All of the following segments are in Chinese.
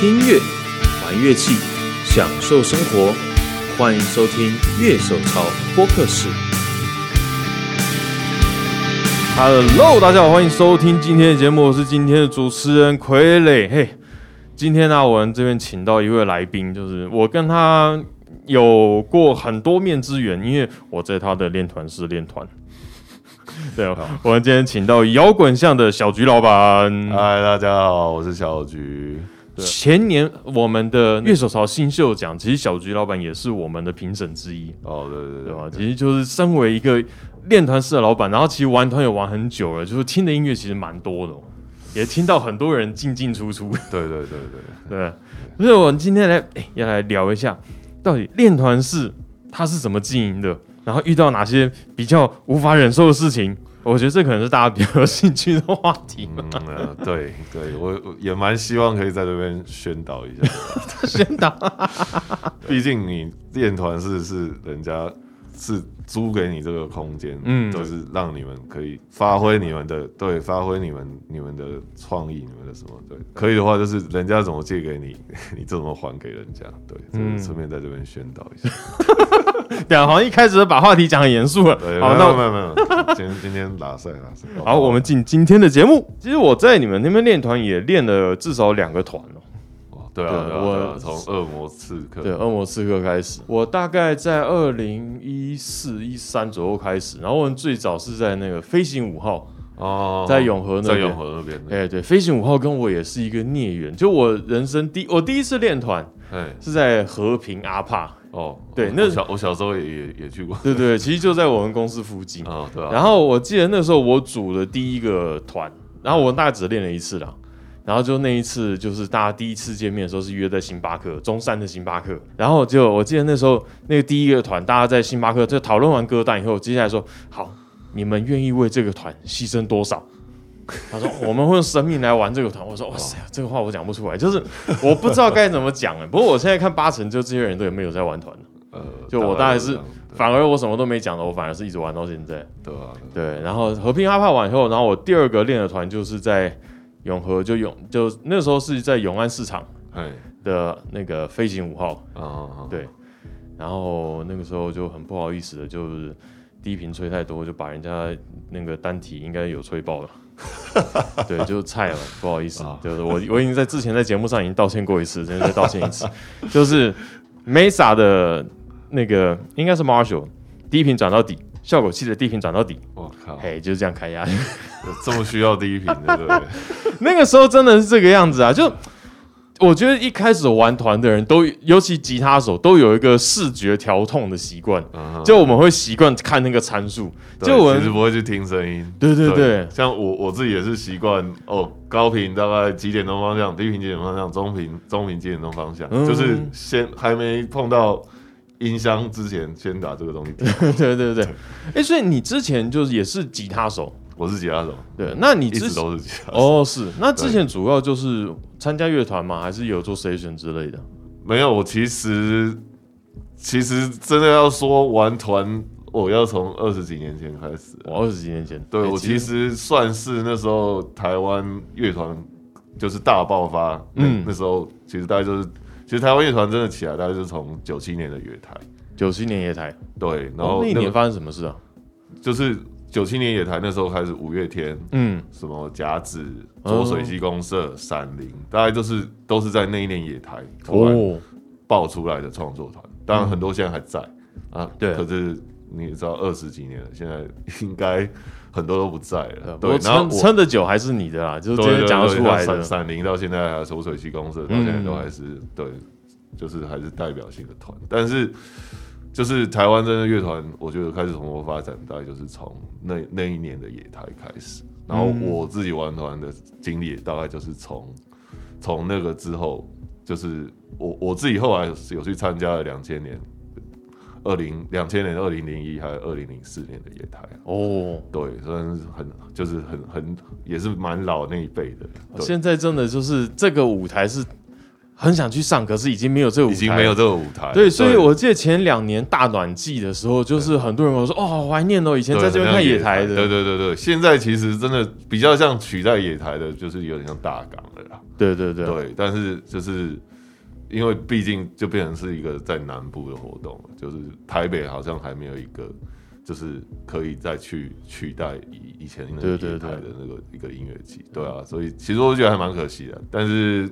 听音乐，玩乐器，享受生活。欢迎收听《乐手潮播客室》。Hello，大家好，欢迎收听今天的节目，我是今天的主持人傀儡。嘿，今天呢，我们这边请到一位来宾，就是我跟他有过很多面之缘，因为我在他的练团室练团。对，我们今天请到摇滚巷的小菊老板。嗨，大家好，我是小菊。前年我们的乐手潮新秀奖，其实小菊老板也是我们的评审之一。哦，对对对，吧？其实就是身为一个练团式的老板，然后其实玩团也玩很久了，就是听的音乐其实蛮多的，也听到很多人进进出出。对对对对对，所以我们今天来要来聊一下，到底练团式它是怎么经营的，然后遇到哪些比较无法忍受的事情。我觉得这可能是大家比较有兴趣的话题。嗯，对对，我也蛮希望可以在这边宣导一下。宣导，毕竟你练团是是人家。是租给你这个空间，嗯，就是让你们可以发挥你们的，对，发挥你们你们的创意，你们的什么，对，可以的话就是人家怎么借给你，你怎么还给人家，对，嗯，顺便在这边宣导一下。对啊，好像一开始把话题讲很严肃了，好，那没有没有，今天今天拉塞拉塞。好，我们进今天的节目。其实我在你们那边练团也练了至少两个团了。对啊，我从恶魔刺客。对恶魔刺客开始，我大概在二零一四一三左右开始，然后我们最早是在那个飞行五号哦，在永和那边，在永和那边，哎对，飞行五号跟我也是一个孽缘，就我人生第我第一次练团，哎是在和平阿帕哦，对，那小我小时候也也也去过，对对，其实就在我们公司附近啊，对，然后我记得那时候我组的第一个团，然后我大概只练了一次啦。然后就那一次，就是大家第一次见面的时候是约在星巴克中山的星巴克。然后就我记得那时候那个第一个团，大家在星巴克就讨论完歌单以后，接下来说好，你们愿意为这个团牺牲多少？他说我们会用生命来玩这个团。我说哇塞，这个话我讲不出来，就是我不知道该怎么讲哎。不过我现在看八成就这些人都有没有在玩团呃，就我大概是反而我什么都没讲的，我反而是一直玩到现在。对啊，对。然后和平阿帕完以后，然后我第二个练的团就是在。永和就永就那时候是在永安市场的那个飞行五号啊，对，然后那个时候就很不好意思的，就是低频吹太多，就把人家那个单体应该有吹爆了，对，就菜了，不好意思，就是我我已经在之前在节目上已经道歉过一次，现在再道歉一次，就是 Mesa 的那个应该是 Marshall 低频转到底。效果器的低频转到底，我靠，嘿，就是这样开压，这么需要低频的，对不对？那个时候真的是这个样子啊！就我觉得一开始玩团的人都，尤其吉他手都有一个视觉调痛的习惯，就我们会习惯看那个参数，就我其实不会去听声音。对对对，像我我自己也是习惯哦，高频大概几点钟方向，低频几点方向，中频中频几点钟方向，就是先还没碰到。音箱之前先打这个东西，对对对，哎，所以你之前就是也是吉他手，我是吉他手，对，那你一直都是吉他哦，是，那之前主要就是参加乐团吗？还是有做 session 之类的？没有，我其实其实真的要说玩团，我要从二十几年前开始，我二十几年前，对我其实算是那时候台湾乐团就是大爆发，嗯，那时候其实大概就是。其实台湾乐团真的起来，大概就是从九七年的乐台。九七年乐台，对，然后那一年发生什么事啊？就是九七年野台那时候开始，五月天，嗯，什么甲子、浊水溪公社、闪灵，大概都是都是在那一年野台突然爆出来的创作团。当然很多现在还在啊，对。可是你知道二十几年了，现在应该。很多都不在了，对，然后撑的久还是你的啦，就是直接讲得出来的。闪灵到现在还手水溪公社，到现在都还是对，就是还是代表性的团。但是，就是台湾真的乐团，我觉得开始蓬勃发展，大概就是从那那一年的野台开始。然后我自己玩团的经历，大概就是从从那个之后，就是我我自己后来有去参加了两千年。二零两千年、二零零一还有二零零四年的野台哦，对，算是很就是很很也是蛮老那一辈的。现在真的就是这个舞台是很想去上，可是已经没有这个舞台，已经没有这个舞台。对，所以我记得前两年大暖季的时候，就是很多人跟我说：“哦，好怀念哦，以前在这边看野台的。”对对对对，现在其实真的比较像取代野台的，就是有点像大港了啦。对对对对，但是就是因为毕竟就变成是一个在南部的活动了，就是台北好像还没有一个。就是可以再去取代以以前那个台的那个一个音乐季，对啊，所以其实我觉得还蛮可惜的。但是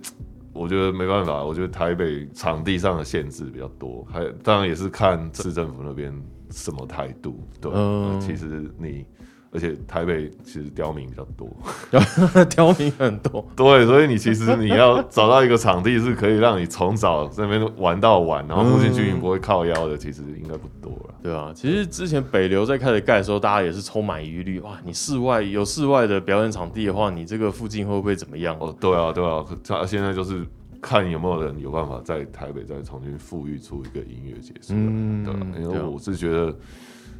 我觉得没办法，我觉得台北场地上的限制比较多，还当然也是看市政府那边什么态度。对，其实你。而且台北其实刁民比较多，刁民很多。对，所以你其实你要找到一个场地是可以让你从早那边玩到晚，然后附近居民不会靠腰的，其实应该不多了。对啊，其实之前北流在开始盖的时候，大家也是充满疑虑。哇，你室外有室外的表演场地的话，你这个附近会不会怎么样？哦，对啊，对啊。他现在就是看有没有人有办法在台北再重新富裕出一个音乐节出来。嗯，对，因为我是觉得。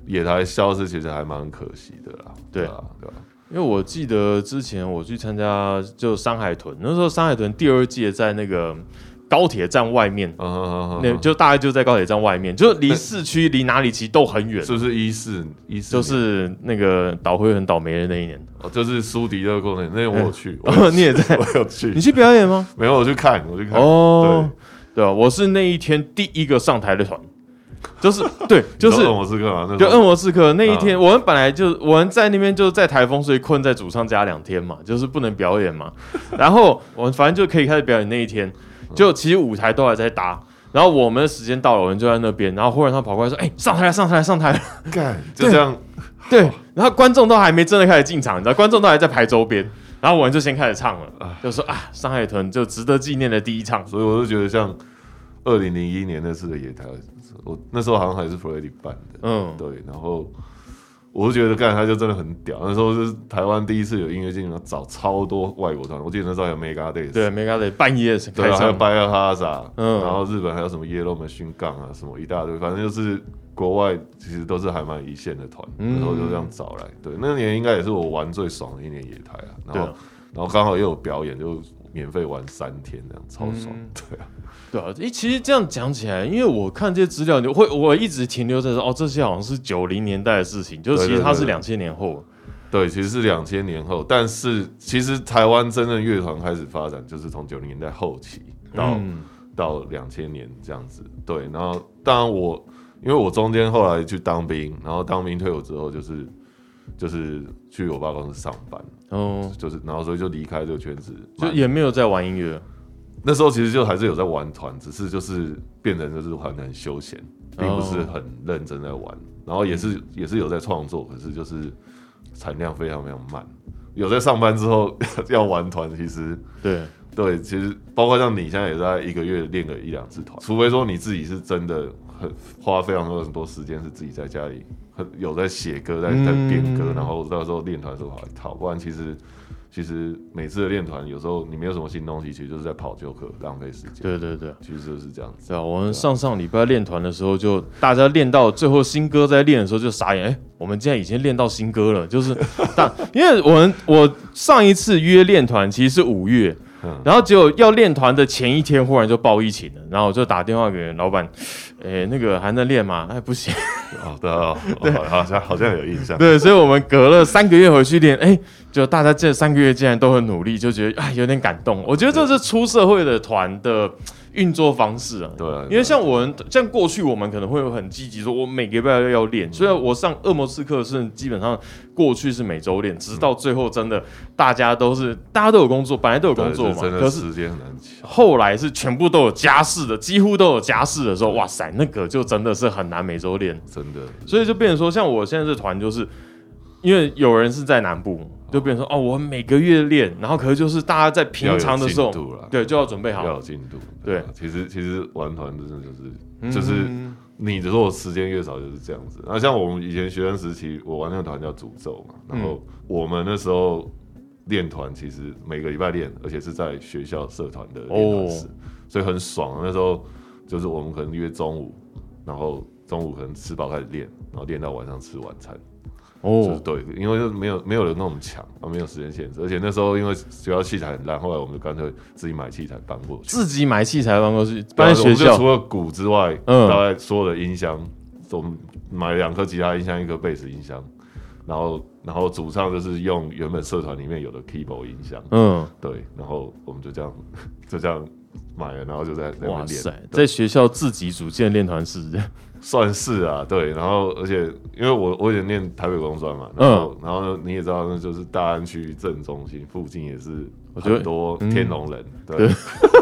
野台消失其实还蛮可惜的啦，对。啊，对啊，因为我记得之前我去参加就山海豚，那时候山海豚第二届在那个高铁站外面，嗯那就大概就在高铁站外面，就离市区离哪里其实都很远，是不是一四一四？就是那个导会很倒霉的那一年，哦，就是苏迪的过那那年我去，你也在，我有去，你去表演吗？没有，我去看，我去看，哦，对，对我是那一天第一个上台的团。就是对，就是恶魔刺客嘛，就恶魔刺客那一天，我们本来就我们在那边就是在台风，所以困在主唱家两天嘛，就是不能表演嘛。然后我们反正就可以开始表演那一天，就其实舞台都还在搭。然后我们的时间到了，我们就在那边。然后忽然他跑过来说：“哎，上台，上台，上台！”干，就这样。对，然后观众都还没真的开始进场，你知道，观众都还在排周边。然后我们就先开始唱了，就说啊，上海豚就值得纪念的第一场。所以我就觉得像二零零一年那次的野台。我那时候好像还是 Freddie 办的，嗯，对，然后我就觉得干他就真的很屌。那时候是台湾第一次有音乐节，要找超多外国团。我记得那时候有 Mega Days，对，Mega Days 半夜对，还有 b a y h a z a 嗯，然后日本还有什么 Yellow Machine Gun 啊，什么一大堆，反正就是国外其实都是还蛮一线的团。那时候就这样找来，对，那年应该也是我玩最爽的一年野台啊。然后，然后刚好又有表演，就免费玩三天，这样超爽，对啊。对啊，诶，其实这样讲起来，因为我看这些资料，你会我一直停留在说，哦，这些好像是九零年代的事情，就其实它是两千年后。对，其实是两千年后，但是其实台湾真正乐团开始发展，就是从九零年代后期到到两千年这样子。对，然后当然我因为我中间后来去当兵，然后当兵退伍之后，就是就是去我爸公司上班，哦，就是然后所以就离开这个圈子，就也没有在玩音乐。那时候其实就还是有在玩团，只是就是变成就是玩的很休闲，并不是很认真在玩。然后也是也是有在创作，可是就是产量非常非常慢。有在上班之后 要玩团，其实对对，其实包括像你现在也在一个月练个一两次团，除非说你自己是真的很花非常多很多时间是自己在家里很有在写歌在在编歌，然后到时候练团的时候跑一套，不然其实。其实每次的练团，有时候你没有什么新东西，其实就是在跑旧课，浪费时间。对对对，其实就是这样子。对啊，我们上上礼拜练团的时候，就大家练到最后新歌在练的时候就傻眼，哎，我们竟然已经练到新歌了，就是，但因为我们我上一次约练团其实是五月。然后结果要练团的前一天，忽然就爆疫情了。然后我就打电话给老板，诶，那个还能练吗？哎，不行。哦，对，对，好像好像有印象。对，所以我们隔了三个月回去练，哎，就大家这三个月竟然都很努力，就觉得啊有点感动。我觉得这是出社会的团的。运作方式啊，对，因为像我们像过去我们可能会有很积极，说我每个礼拜要练。虽然我上恶魔刺客是基本上过去是每周练，直到最后真的大家都是大家都有工作，本来都有工作嘛，可是时间很难后来是全部都有家室的，几乎都有家室的时候，哇塞，那个就真的是很难每周练，真的。所以就变成说，像我现在这团就是。因为有人是在南部，就变成说哦，我每个月练，然后可是就是大家在平常的时候，对，就要准备好，要有进度。对，其实其实玩团真的就是就是你的说时间越少就是这样子。那像我们以前学生时期，我玩那个团叫诅咒嘛，然后我们那时候练团其实每个礼拜练，而且是在学校社团的练团室，所以很爽。那时候就是我们可能约中午，然后中午可能吃饱开始练，然后练到晚上吃晚餐。哦，对，因为没有没有人那么强啊，没有时间限制，而且那时候因为学校器材很烂，后来我们就干脆自己买器材搬过去，自己买器材搬过去，搬学校。除了鼓之外，嗯，大概所有的音箱，我们买两颗吉他音箱，一个贝斯音箱，然后然后主唱就是用原本社团里面有的 keyboard 音箱，嗯，对，然后我们就这样 就这样买了，然后就在那边练，在学校自己组建练团室。算是啊，对，然后而且因为我我以前念台北工专嘛，然后然后你也知道，那就是大安区正中心附近也是很多天龙人，对，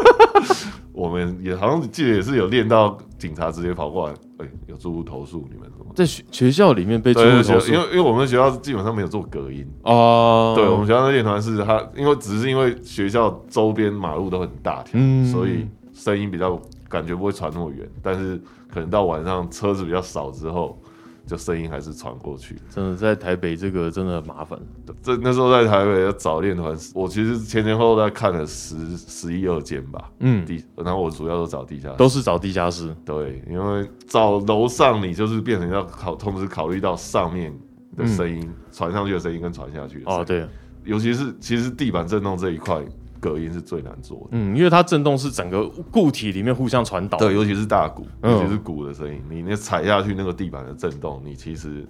我们也好像记得也是有练到警察直接跑过来，哎，有住户投诉你们什么，在学学校里面被住户投诉，因为因为我们学校基本上没有做隔音哦，对我们学校的练团是它，因为只是因为学校周边马路都很大条，所以声音比较感觉不会传那么远，但是。可能到晚上车子比较少之后，就声音还是传过去。真的在台北这个真的麻烦。这那时候在台北要找练团，我其实前前后后在看了十十一二间吧。嗯，地然后我主要都找地下室，都是找地下室。对，因为找楼上你就是变成要考，同时考虑到上面的声音传上去的声音跟传下去。哦，对，尤其是其实地板震动这一块。隔音是最难做的，嗯，因为它震动是整个固体里面互相传导，对，尤其是大鼓，尤其是鼓的声音，你那踩下去那个地板的震动，你其实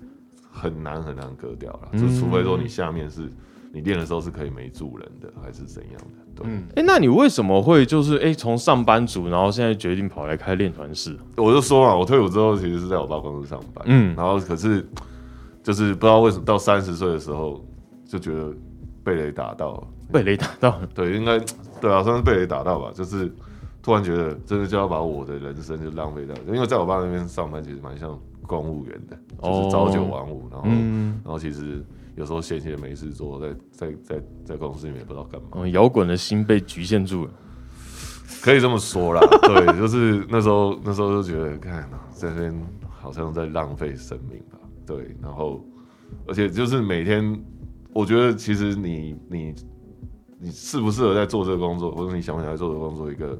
很难很难割掉了，就除非说你下面是你练的时候是可以没住人的，还是怎样的，对，哎，那你为什么会就是哎从上班族，然后现在决定跑来开练团室？我就说嘛，我退伍之后其实是在我爸公司上班，嗯，然后可是就是不知道为什么到三十岁的时候就觉得被雷打到了。被雷打到，对，应该对啊，算是被雷打到吧。就是突然觉得，真的就要把我的人生就浪费掉。因为在我爸那边上班，其实蛮像公务员的，就是朝九晚五，然后然后其实有时候闲闲没事做，在在在在公司里面不知道干嘛。摇滚的心被局限住了，可以这么说啦。对，就是那时候那时候就觉得，看这边好像在浪费生命吧。对，然后而且就是每天，我觉得其实你你。你适不适合在做这个工作，或者你想不想在做这个工作？一个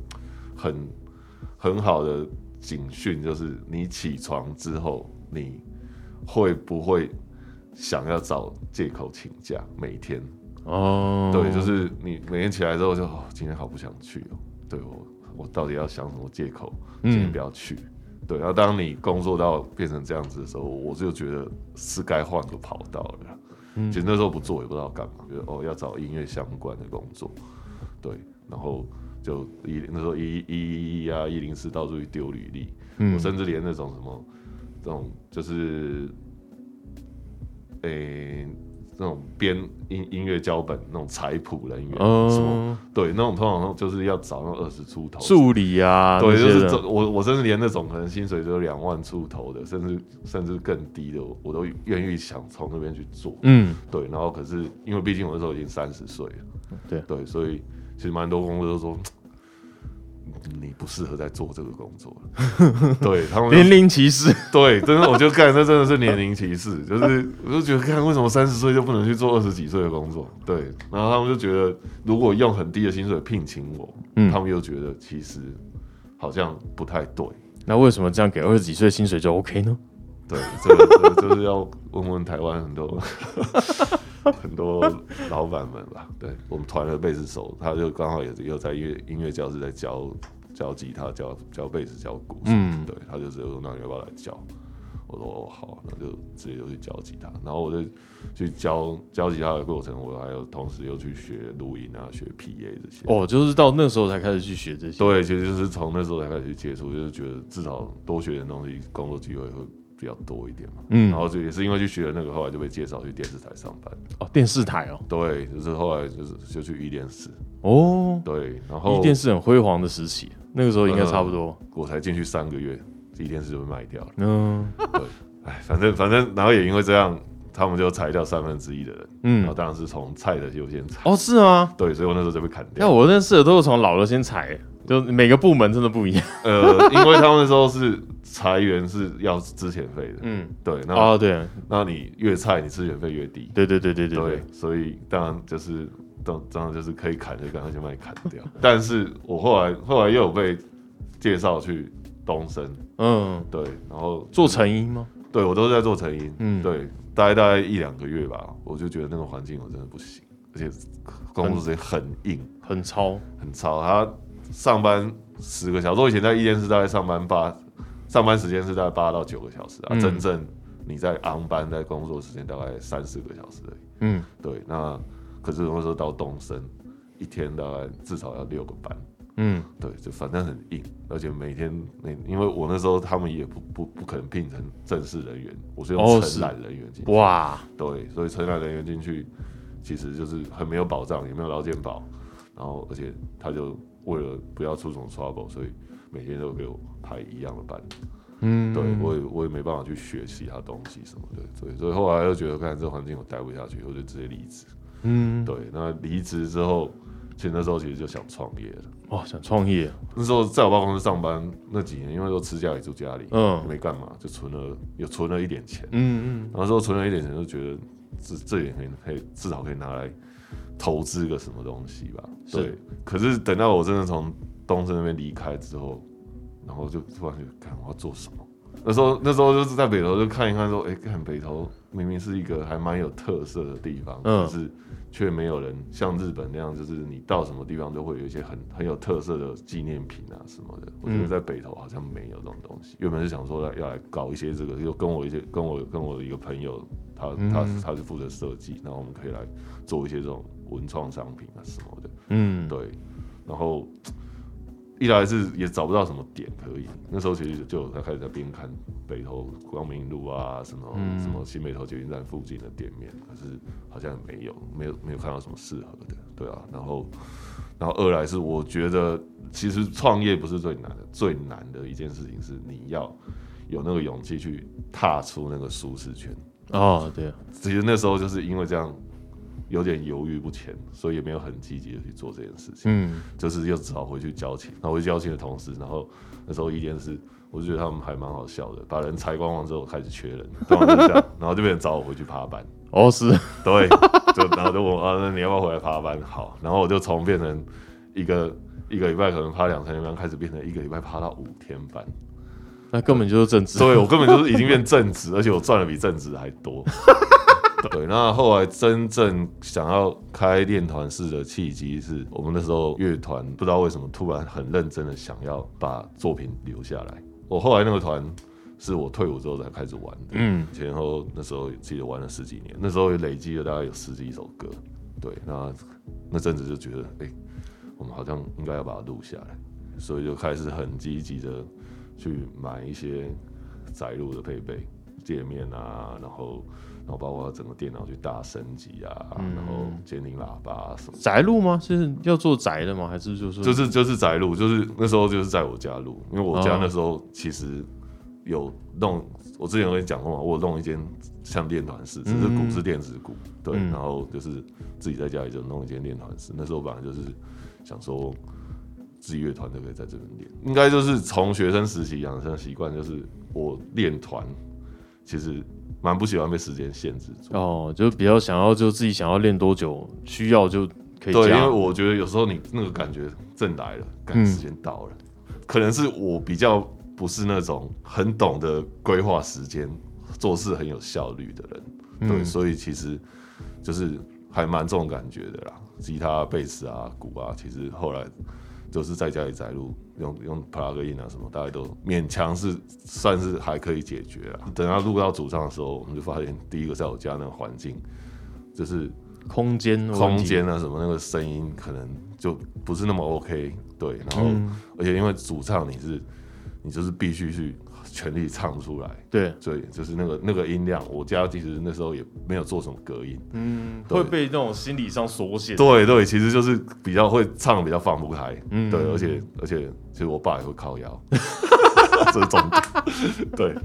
很很好的警讯就是，你起床之后，你会不会想要找借口请假？每天哦，对，就是你每天起来之后就哦，今天好不想去哦。对我，我到底要想什么借口？今天不要去。对，然后当你工作到变成这样子的时候，我就觉得是该换个跑道了。其实那时候不做也不知道干嘛，觉得哦要找音乐相关的工作，对，然后就一那时候一一一一啊一零四到处去丢履历，我甚至连那种什么这种就是诶。那种编音音乐脚本那种采谱人员，什么对那种通常就是要找那二十出头助理啊，对，就是我我甚至连那种可能薪水只有两万出头的，甚至甚至更低的，我都愿意想从那边去做。嗯，对，然后可是因为毕竟我那时候已经三十岁了，对。对，所以其实蛮多公司都说。你不适合在做这个工作 对他们年龄歧视，对，真的，我就干，这真的是年龄歧视，就是我就觉得，看为什么三十岁就不能去做二十几岁的工作？对，然后他们就觉得，如果用很低的薪水聘请我，嗯，他们又觉得其实好像不太对。那为什么这样给二十几岁薪水就 OK 呢？对，这个就是要问问台湾很多。很多老板们吧，对我们团的贝斯手，他就刚好也是又在音乐音乐教室在教教吉他、教教贝斯、教鼓。嗯，对，他就直接说：“那你要不要来教？”我说：“哦，好，那就直接就去教吉他。”然后我就去教教吉他的过程，我还有同时又去学录音啊，学 PA 这些。哦，就是到那时候才开始去学这些。对，其实就是从那时候才开始去接触，就是觉得至少多学点东西，工作机会会。比较多一点嘛，嗯，然后就也是因为去学了那个，后来就被介绍去电视台上班。哦，电视台哦，对，就是后来就是就去一电视。哦，对，然后一电视很辉煌的时期，那个时候应该差不多。我才进去三个月，一电视就被卖掉了。嗯，对，哎，反正反正，然后也因为这样，他们就裁掉三分之一的人。嗯，然后当然是从菜的优先裁。哦，是吗？对，所以我那时候就被砍掉。那我认识的都是从老的先裁。就每个部门真的不一样，呃，因为他们那时候是裁员是要资遣费的，嗯，对，那哦对，那你越菜，你资遣费越低，对对对对对，所以当然就是当当然就是可以砍就赶快先把你砍掉。但是我后来后来又有被介绍去东升，嗯，对，然后做成音吗？对我都是在做成音，嗯，对，大概大概一两个月吧，我就觉得那个环境我真的不行，而且工作时间很硬，很超，很超。他上班十个小时，我以前在一间是大概上班八，上班时间是大概八到九个小时啊，真正你在昂班在工作时间大概三四个小时而已，嗯，对。那可是那时候到东升，一天大概至少要六个班。嗯，对，就反正很硬，而且每天那，因为我那时候他们也不不不可能聘成正式人员，我是用承揽人员进去。哇，对，所以承揽人员进去，其实就是很没有保障，也没有劳健保，然后而且他就为了不要出什么 trouble，所以每天都给我排一样的班。嗯，对我也我也没办法去学其他东西什么的，所以所以后来又觉得，看这环境我待不下去，我就直接离职。嗯，对，那离职之后。其实那时候其实就想创业了，哦，想创业。那时候在我爸公司上班那几年，因为都吃家里住家里，嗯，没干嘛，就存了，有存了一点钱，嗯嗯。然后说存了一点钱，就觉得这这点可以可以至少可以拿来投资个什么东西吧。对。可是等到我真的从东升那边离开之后，然后就突然就看我要做什么。那时候那时候就是在北投就看一看，说，哎，看北投明明是一个还蛮有特色的地方，嗯，是。却没有人像日本那样，就是你到什么地方都会有一些很很有特色的纪念品啊什么的。我觉得在北投好像没有这种东西。原本是想说要要来搞一些这个，就跟我一些跟我跟我的一个朋友，他他他是负责设计，然后我们可以来做一些这种文创商品啊什么的。嗯，对，然后。一来是也找不到什么点可以，那时候其实就在开始在边看北投光明路啊，什么什么新北投捷运站附近的店面，可是好像没有没有没有看到什么适合的，对啊，然后然后二来是我觉得其实创业不是最难的，最难的一件事情是你要有那个勇气去踏出那个舒适圈。哦，对，其实那时候就是因为这样。有点犹豫不前，所以也没有很积极的去做这件事情。嗯，就是又只好回去交钱。然后回去交钱的同时，然后那时候一件事，我就觉得他们还蛮好笑的，把人裁光完之后开始缺人，然后就被人找我回去爬班。哦，是，对，就然后就问啊，那你要不要回来爬班？好，然后我就从变成一个一个礼拜可能爬两三天班，开始变成一个礼拜爬到五天班。那根本就是正职。对，我根本就是已经变正职，而且我赚的比正职还多。对，那后来真正想要开练团式的契机是我们那时候乐团不知道为什么突然很认真的想要把作品留下来。我后来那个团是我退伍之后才开始玩的，嗯，前后那时候记得玩了十几年，那时候也累积了大概有十几首歌。对，那那阵子就觉得，哎，我们好像应该要把它录下来，所以就开始很积极的去买一些载入的配备界面啊，然后。然后包括整个电脑去大升级啊，然后监听喇叭什么宅录吗？是要做宅的吗？还是就是就是就是宅录？就是那时候就是在我家录，因为我家那时候其实有弄，我之前跟你讲过嘛，我弄一间像练团室，只是鼓是电子鼓，对，然后就是自己在家里就弄一间练团室。那时候本来就是想说，自己乐团都可以在这边练，应该就是从学生时期养成习惯，就是我练团其实。蛮不喜欢被时间限制住哦，就比较想要就自己想要练多久，需要就可以。对，因为我觉得有时候你那个感觉正来了，赶时间到了，可能是我比较不是那种很懂得规划时间、做事很有效率的人，对，所以其实就是还蛮这种感觉的啦。吉他、贝斯啊、鼓啊，其实后来。就是在家里载录，用用 plug in 啊什么，大家都勉强是算是还可以解决了。等他录到主唱的时候，我们就发现，第一个在我家那个环境，就是空间空间啊什么那个声音可能就不是那么 OK。对，然后而且因为主唱你是，你就是必须去。全力唱出来，对，所以，就是那个那个音量，我家其实那时候也没有做什么隔音，嗯，会被那种心理上缩限，对对，其实就是比较会唱，比较放不开，嗯，对，而且而且其实我爸也会靠腰，这是重点，对，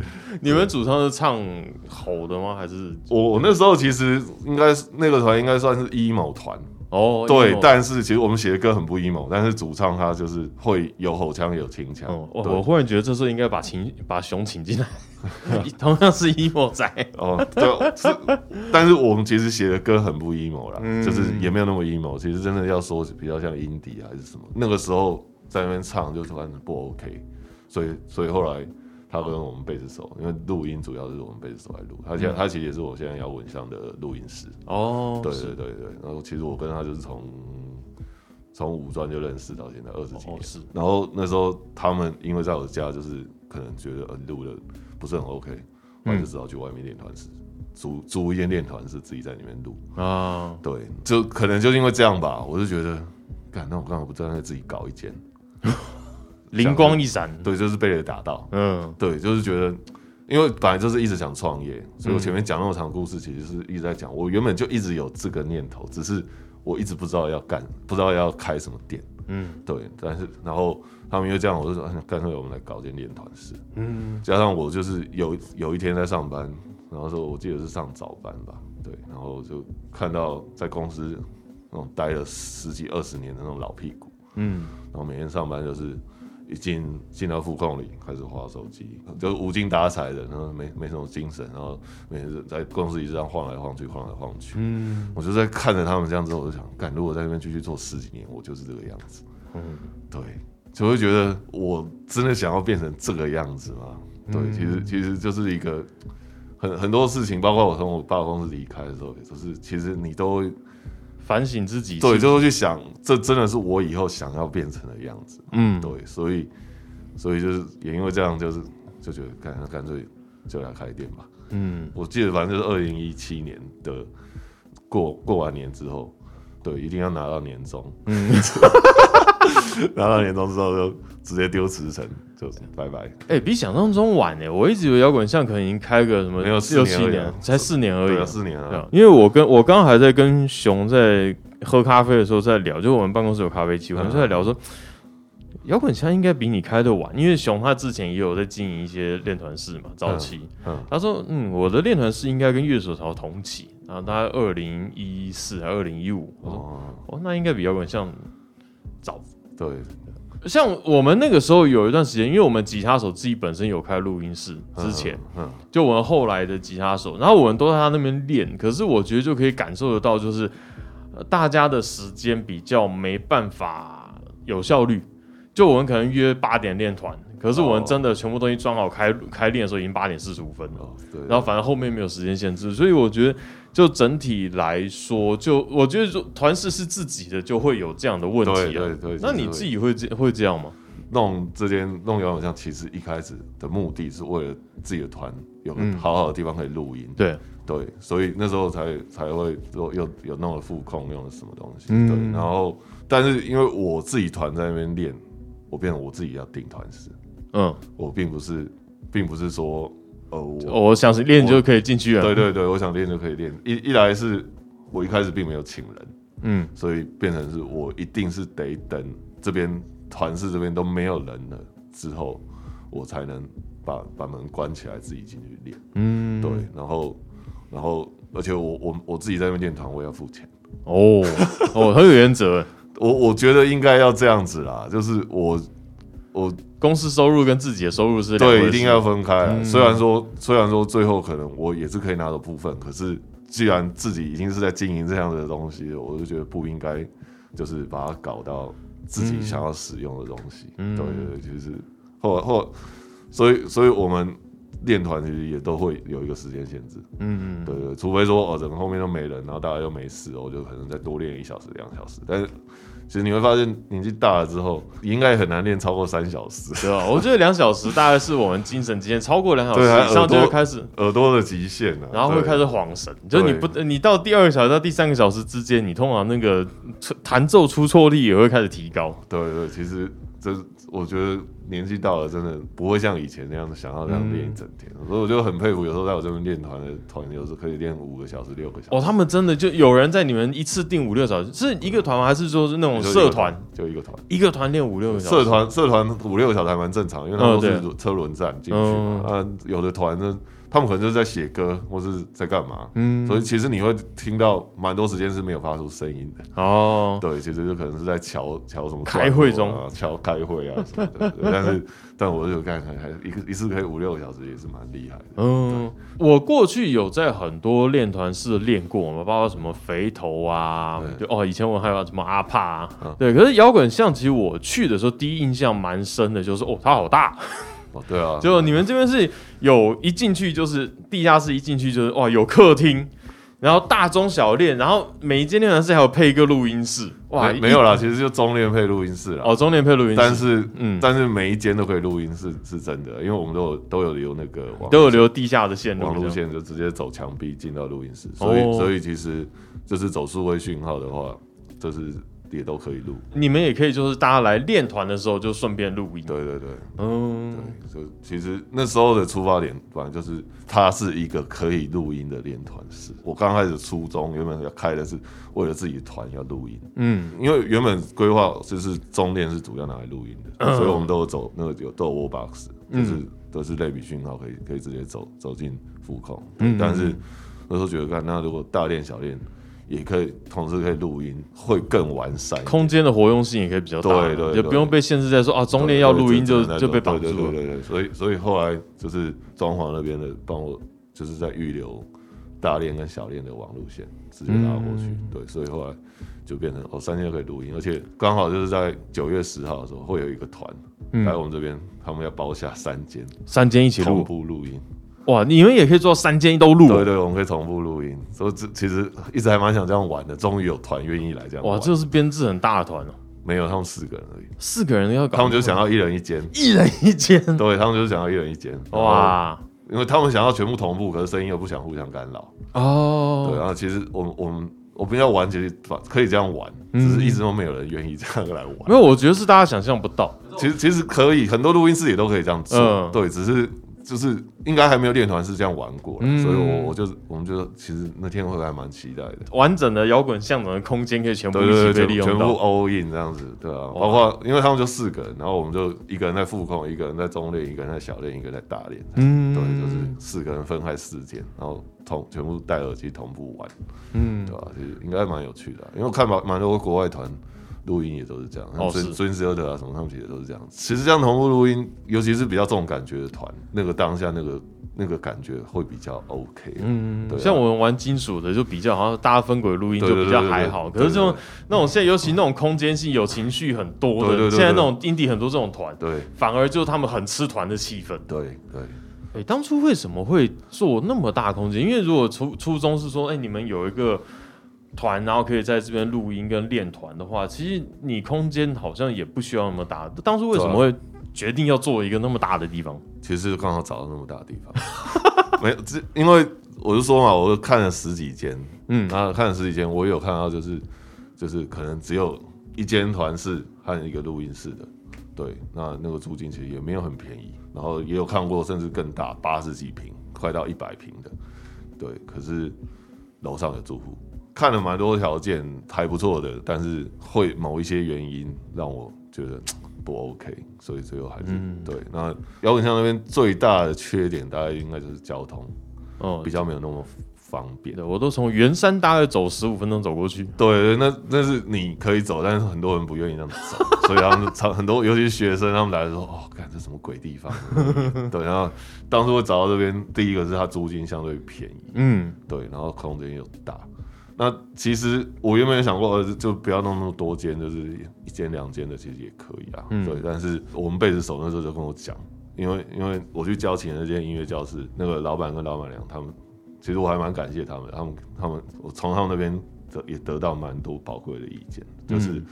你们主唱是唱吼的吗？还是？我我那时候其实应该那个团应该算是 emo 团。哦，对，但是其实我们写的歌很不 emo，但是主唱他就是会有吼腔有轻腔。我我忽然觉得这时候应该把请把熊请进来，同样是 emo 仔。哦，对，是，但是我们其实写的歌很不 emo 啦，就是也没有那么 emo。其实真的要说比较像 indie 还是什么，那个时候在那边唱就突然不 OK，所以所以后来他跟我们贝斯手，因为录音主要是我们贝斯手来录，他现在他其实也是我现在摇滚上的录音师。哦，对对对对，然后其实我跟他就是从从五专就认识到现在二十几年，是然后那时候他们因为在我家就是可能觉得录的不是很 OK，我就只好去外面练团室，租租一间练团是自己在里面录啊。对，就可能就因为这样吧，我就觉得，干那我干嘛不在那自己搞一间。灵光一闪，对，就是被雷打到，嗯，对，就是觉得，因为本来就是一直想创业，所以我前面讲那么长故事，其实是一直在讲，我原本就一直有这个念头，只是我一直不知道要干，不知道要开什么店，嗯，对，但是然后他们又这样，我就说干脆我们来搞间练团室，嗯，加上我就是有有一天在上班，然后说我记得是上早班吧，对，然后就看到在公司那种待了十几二十年的那种老屁股，嗯，然后每天上班就是。一进进到副控里，开始划手机，就无精打采的，然后没没什么精神，然后每天在公司椅子上晃来晃去，晃来晃去。嗯，我就在看着他们这样之后，我就想，干，如果在那边继续做十几年，我就是这个样子。嗯，对，就会觉得我真的想要变成这个样子吗？对，其实其实就是一个很很多事情，包括我从我爸公司离开的时候，就是其实你都。反省自己，对，就会去想，这真的是我以后想要变成的样子。嗯，对，所以，所以就是也因为这样，就是就觉得干干脆就来开店吧。嗯，我记得反正就是二零一七年的过过完年之后，对，一定要拿到年终。嗯，拿到年终之后就直接丢辞呈。拜拜！哎，比想象中晚哎，我一直以为摇滚像可能已经开个什么没有六七年，才四年而已，四年啊！因为我跟我刚刚还在跟熊在喝咖啡的时候在聊，就我们办公室有咖啡机，我们就在聊说，摇滚枪应该比你开的晚，因为熊他之前也有在经营一些练团室嘛，早期，他说嗯，我的练团室应该跟乐手潮同期，然后他二零一四还二零一五，我说哦，那应该比摇滚像早，对。像我们那个时候有一段时间，因为我们吉他手自己本身有开录音室，之前，嗯就我们后来的吉他手，然后我们都在他那边练。可是我觉得就可以感受得到，就是大家的时间比较没办法有效率。就我们可能约八点练团，可是我们真的全部东西装好开开练的时候已经八点四十五分了。对，然后反正后面没有时间限制，所以我觉得。就整体来说，就我觉得说团式是自己的，就会有这样的问题啊。对对对，那你自己会这会这样吗？弄这间弄摇滚像，其实一开始的目的是为了自己的团有好好的地方可以录音。对对，所以那时候才才会说又有弄了副控，用了什么东西。对，然后但是因为我自己团在那边练，我变成我自己要定团式。嗯，我并不是，并不是说。哦，我想是练就可以进去了。对对对，我想练就可以练。一一来是我一开始并没有请人，嗯，所以变成是我一定是得等这边团室这边都没有人了之后，我才能把把门关起来自己进去练。嗯，对，然后然后而且我我我自己在那边练团，我要付钱。哦哦，很有原则。我我觉得应该要这样子啦，就是我我。公司收入跟自己的收入是对，一定要分开。虽然说，虽然说最后可能我也是可以拿到部分，可是既然自己已经是在经营这样的东西，我就觉得不应该就是把它搞到自己想要使用的东西。对对，就是或或，所以所以我们练团其实也都会有一个时间限制。嗯嗯，对对，除非说哦，整个后面都没人，然后大家又没事，我就可能再多练一小时、两小时，但是。其实你会发现，年纪大了之后，应该很难练超过三小时，对吧？我觉得两小时大概是我们精神极限，超过两小时以上就会开始耳朵的极限了，然后会开始晃神。就是你不，你到第二个小时到第三个小时之间，你通常那个弹奏出错率也会开始提高。对对，其实这。我觉得年纪到了，真的不会像以前那样子想要这样练一整天，所以我就很佩服。有时候在我这边练团的团，有时候可以练五个小时、六个小时。哦，他们真的就有人在你们一次定五六小时，是一个团吗？还是说是那种社团？就一个团，一个团练五六个小时。社团社团五六个小时还蛮正常，因为他们都是车轮战进去嘛。啊，有的团呢。他们可能就是在写歌，或是在干嘛，嗯，所以其实你会听到蛮多时间是没有发出声音的哦。对，其实就可能是在瞧瞧什么开会中啊，瞧开会啊什么的。但是，但我就看看，还一个一次可以五六个小时，也是蛮厉害的。嗯，我过去有在很多练团室练过嘛，包括什么肥头啊，就哦，以前我还有什么阿帕，对。可是摇滚象棋我去的时候第一印象蛮深的，就是哦，它好大。哦，对啊，就你们这边是有一进去就是地下室，一进去就是哇有客厅。然后大中小练，然后每一间练团室还有配一个录音室，哇，没有啦，其实就中练配录音室啦。哦，中练配录音室，但是，嗯，但是每一间都可以录音室是真的，因为我们都有都有留那个都有留地下的线路网路线，就直接走墙壁进到录音室，所以所以其实就是走数位讯号的话，就是。也都可以录，你们也可以，就是大家来练团的时候就顺便录音。对对对，嗯，对，就其实那时候的出发点，反正就是它是一个可以录音的练团室。我刚开始初中原本要开的是为了自己团要录音，嗯，因为原本规划就是中练是主要拿来录音的，所以我们都有走那个有都有 w box，就是都是类比讯号，可以可以直接走走进副控。嗯，但是那时候觉得，看那如果大练小练。也可以同时可以录音，会更完善，空间的活用性也可以比较大，对对，也不用被限制在说啊，中链要录音就就被绑住了，对对对，所以所以后来就是装潢那边的帮我，就是在预留大链跟小链的网路线，直接拉过去，对，所以后来就变成哦，三天可以录音，而且刚好就是在九月十号的时候会有一个团来我们这边，他们要包下三间，三间一起同步录音。哇，你们也可以做三间都录，对对，我们可以同步录音。所以这其实一直还蛮想这样玩的，终于有团愿意来这样。哇，这是编制很大的团哦。没有，他们四个人而已。四个人要搞，他们就想要一人一间，一人一间。对，他们就是想要一人一间。哇，因为他们想要全部同步，可是声音又不想互相干扰。哦，对，然后其实我们我们我们要玩，其实可以这样玩，只是一直都没有人愿意这样来玩。因为我觉得是大家想象不到，其实其实可以，很多录音室也都可以这样做。对，只是。就是应该还没有练团是这样玩过，所以我我就我们就其实那天会还蛮期待的，完整的摇滚向导的空间可以全部一起被利用全部 all in 这样子，对啊，包括因为他们就四个人，然后我们就一个人在副控，一个人在中练，一个人在小练，一个在大练，嗯，对，就是四个人分开四间，然后同全部戴耳机同步玩，嗯，对吧？其实应该蛮有趣的，因为看蛮蛮多国外团。录音也都是这样，然后孙孙思优德啊什么，他们其实都是这样。其实这样同步录音，尤其是比较重感觉的团，那个当下那个那个感觉会比较 OK。嗯，对。像我们玩金属的，就比较好像大家分轨录音就比较还好。可是这种那种现在尤其那种空间性有情绪很多的，现在那种 indie 很多这种团，对，反而就他们很吃团的气氛。对对。哎，当初为什么会做那么大空间？因为如果初初衷是说，哎，你们有一个。团，然后可以在这边录音跟练团的话，其实你空间好像也不需要那么大。当初为什么会决定要做一个那么大的地方？其实刚好找到那么大的地方，没有，这因为我就说嘛，我看了十几间，嗯，然后看了十几间，我有看到就是就是可能只有一间团室和一个录音室的，对，那那个租金其实也没有很便宜，然后也有看过甚至更大八十几平，快到一百平的，对，可是楼上有住户。看了蛮多条件还不错的，但是会某一些原因让我觉得 不 OK，所以最后还是对。那摇滚巷那边最大的缺点大概应该就是交通，哦，比较没有那么方便。我都从圆山大概走十五分钟走过去。对，那那是你可以走，但是很多人不愿意那么走，所以他们常很多，尤其是学生，他们来说，哦，看这什么鬼地方。对，然后当初我找到这边，第一个是它租金相对便宜，嗯，对，然后空间又大。那其实我原本有想过，就不要弄那么多间，就是一间两间的，其实也可以啊。对，但是我们贝斯手那时候就跟我讲，因为因为我去交钱那间音乐教室，那个老板跟老板娘他们，其实我还蛮感谢他们，他们他们我从他们那边得也得到蛮多宝贵的意见，就是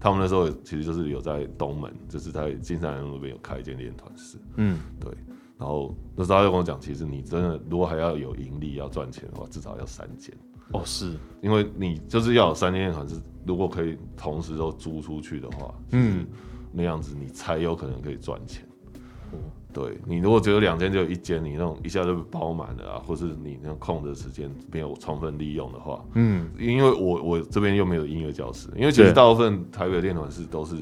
他们那时候其实就是有在东门，就是在金山路那边有开一间练团室。嗯，对。然后那时候他就跟我讲，其实你真的如果还要有盈利要赚钱的话，至少要三间。哦，是。因为你就是要有三间团是，如果可以同时都租出去的话，嗯，那样子你才有可能可以赚钱。对你如果只有两间就有一间，你那种一下就包满了啊，或是你那空的时间没有充分利用的话，嗯，因为我我这边又没有音乐教室，因为其实大部分台北练团室都是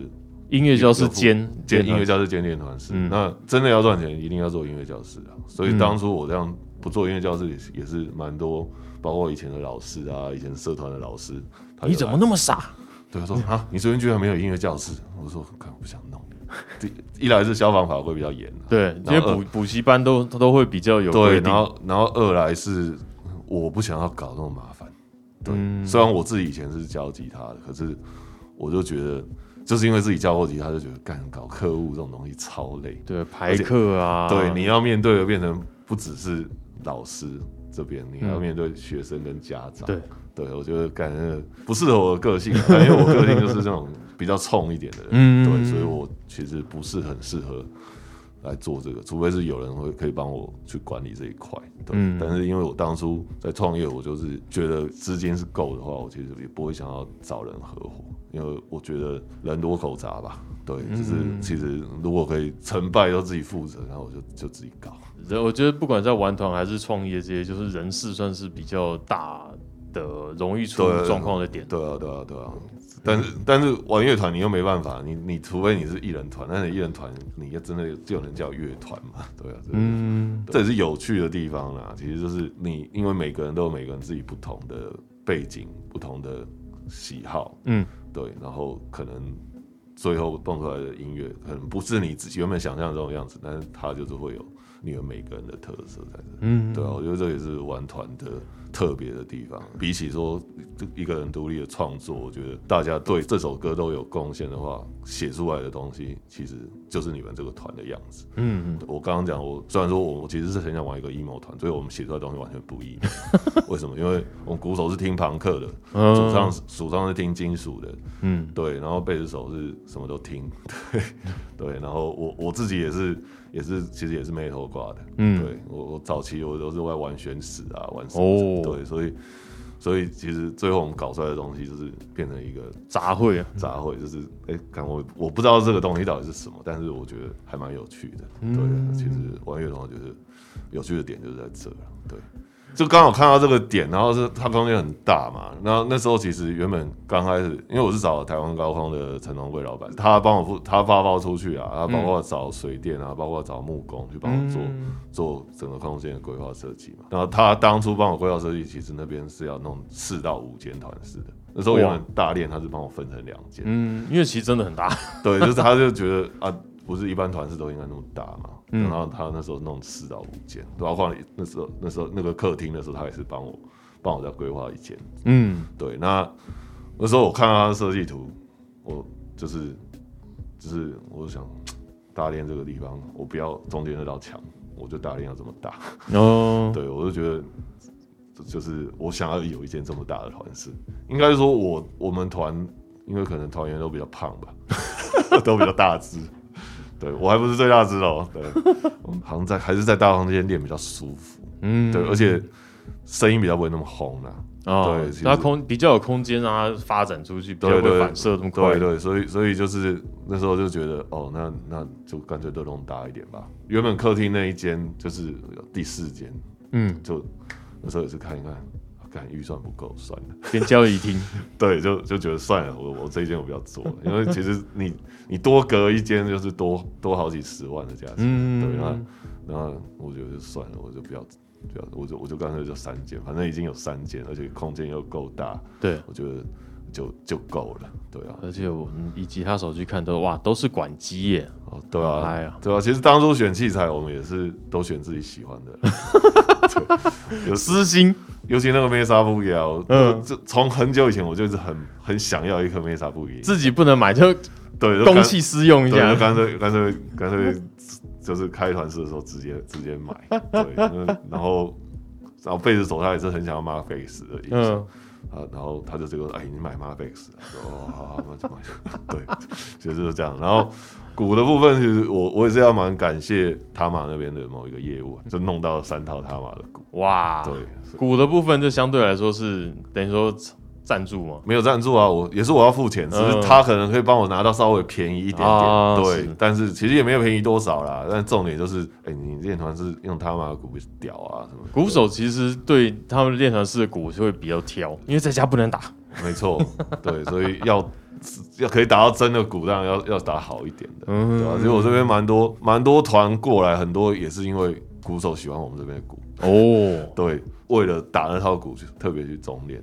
音乐教室兼兼音乐教室兼练团室，那真的要赚钱，一定要做音乐教室啊。所以当初我这样不做音乐教室也是也是蛮多。包括以前的老师啊，以前社团的老师，你怎么那么傻？对，他说啊，你这边居然没有音乐教室？我说，看我不想弄。一来是消防法会比较严，对，因为补补习班都都会比较有对，然后然后二来是我不想要搞那么麻烦。对，虽然我自己以前是教吉他的，可是我就觉得就是因为自己教过吉他，就觉得干搞客户这种东西超累，对，排课啊，对，你要面对的变成不只是老师这边，你还要面对学生跟家长，对，对我觉得感觉不适合我的个性，因为我个性就是这种比较冲一点的人，嗯，对，所以我其实不是很适合。来做这个，除非是有人会可以帮我去管理这一块，对。但是因为我当初在创业，我就是觉得资金是够的话，我其实也不会想要找人合伙，因为我觉得人多口杂吧，对。就是其实如果可以成败都自己负责，然后我就就自己搞。我觉得不管在玩团还是创业这些，就是人事算是比较大的容易出状况的点。对啊，对啊，对啊。但是但是玩乐团你又没办法，你你除非你是艺人团，但是艺人团你要真的就能叫乐团嘛？对啊，嗯，这也是有趣的地方啦。其实就是你因为每个人都有每个人自己不同的背景、不同的喜好，嗯，对，然后可能最后蹦出来的音乐可能不是你自己原本想象这种样子，但是它就是会有你们每个人的特色在这。嗯，对啊，我觉得这也是玩团的。特别的地方，比起说一个人独立的创作，我觉得大家对这首歌都有贡献的话，写出来的东西其实就是你们这个团的样子。嗯嗯，我刚刚讲，我虽然说我其实是很想玩一个 emo 团，所以我们写出来的东西完全不一样。为什么？因为我们鼓手是听朋克的，主唱主唱是听金属的，嗯，对，然后贝斯手是什么都听，对对，然后我我自己也是。也是，其实也是没头挂的。嗯，对我我早期我都是在玩玄史啊，玩什么？对，所以所以其实最后我们搞出来的东西就是变成一个杂烩啊，杂烩就是哎，看我我不知道这个东西到底是什么，但是我觉得还蛮有趣的。对，其实玩乐团就是有趣的点就是在这对。就刚好看到这个点，然后是它空间很大嘛。然后那时候其实原本刚开始，因为我是找台湾高空的陈龙贵老板，他帮我付，他发包出去啊，他包括找水电啊，包括找木工去帮我做做整个空间的规划设计嘛。然后他当初帮我规划设计，其实那边是要弄四到五间团式的。那时候原本大练他是帮我分成两间，嗯，因为其实真的很大。对，就是他就觉得啊。不是一般团式都应该那么大嘛？然后他那时候弄四到五间，包括那时候那时候那个客厅的时候，他也是帮我帮我在规划一间。嗯，对。那那时候我看到他的设计图，我就是就是我想大练这个地方，我不要中间那道墙，我就大练要这么大。哦，对，我就觉得就是我想要有一间这么大的团式，应该说我我们团因为可能团员都比较胖吧，都比较大只。对我还不是最大只哦，对，好像在还是在大房间练比较舒服，嗯，对，而且声音比较不会那么轰啦，对，它空比较有空间让它发展出去，比较会反射这么快，对对，所以所以就是那时候就觉得，哦，那那就干脆都弄大一点吧。原本客厅那一间就是第四间，嗯，就那时候也是看一看。看预算不够，算了，先交易厅。对，就就觉得算了，我我这一间我不要做了，因为其实你你多隔一间就是多多好几十万的价钱。嗯，对，那那我觉得就算了，我就不要不要，我就我就干脆就三间，反正已经有三间，而且空间又够大。对，我觉得就就够了。对啊，而且我以吉他手机看都哇，都是管机耶。哦，对啊，哎呀，对啊，其实当初选器材，我们也是都选自己喜欢的，有私心。尤其那个梅沙布摇，嗯，这从很久以前我就是很很想要一颗梅沙布摇，自己不能买就对公器私用一下，干脆干脆干脆就是开团式的时候直接直接买，对，然后然后贝斯手他也是很想要 Mark Face 的，嗯，啊，然后他就这个哎，你买 Mark Face，哦，好好，那就买，对，其实就是这样，然后。股的部分其实我我也是要蛮感谢塔马那边的某一个业务，就弄到三套塔马的股。哇，对，股的部分就相对来说是等于说赞助吗？没有赞助啊，我也是我要付钱，只是他可能可以帮我拿到稍微便宜一点点。对，但是其实也没有便宜多少啦。但重点就是，哎，你练团是用塔马的鼓屌啊什么？鼓手其实对他们练团式的鼓就会比较挑，因为在家不能打。没错，对，所以要。要可以打到真的鼓，当然要要打好一点的，嗯对吧？其实我这边蛮多蛮多团过来，很多也是因为鼓手喜欢我们这边的鼓哦。对，为了打那套鼓，就特别去中练。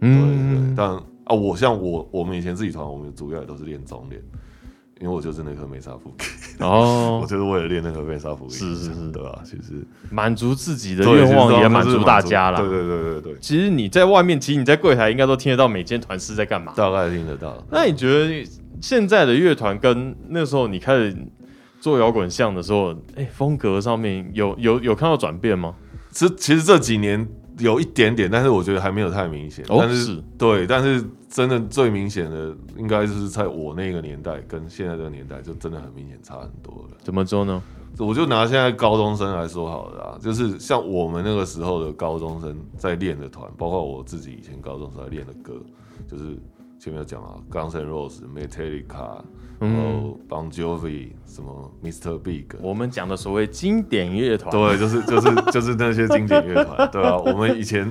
对对，但啊，我像我我们以前自己团，我们主要也都是练中练。因为我就是那颗梅沙福哦，我就是为了练那颗梅沙福是是是，对吧？其实满足自己的愿望也满足大家了。对对对对对。其实你在外面，其实你在柜台应该都听得到每间团师在干嘛，大概听得到。那你觉得现在的乐团跟那时候你开始做摇滚像的时候，哎，风格上面有有有看到转变吗？其实其实这几年有一点点，但是我觉得还没有太明显。但是对，但是真的最明显的，应该就是在我那个年代跟现在这个年代，就真的很明显差很多了。怎么说呢？我就拿现在高中生来说好了啊，就是像我们那个时候的高中生在练的团，包括我自己以前高中时候练的歌，就是前面有讲啊，Guns N' Roses、Metallica，然后 Bon Jovi，什么 Mr. Big，我们讲的所谓经典乐团，对，就是就是就是那些经典乐团，对啊，我们以前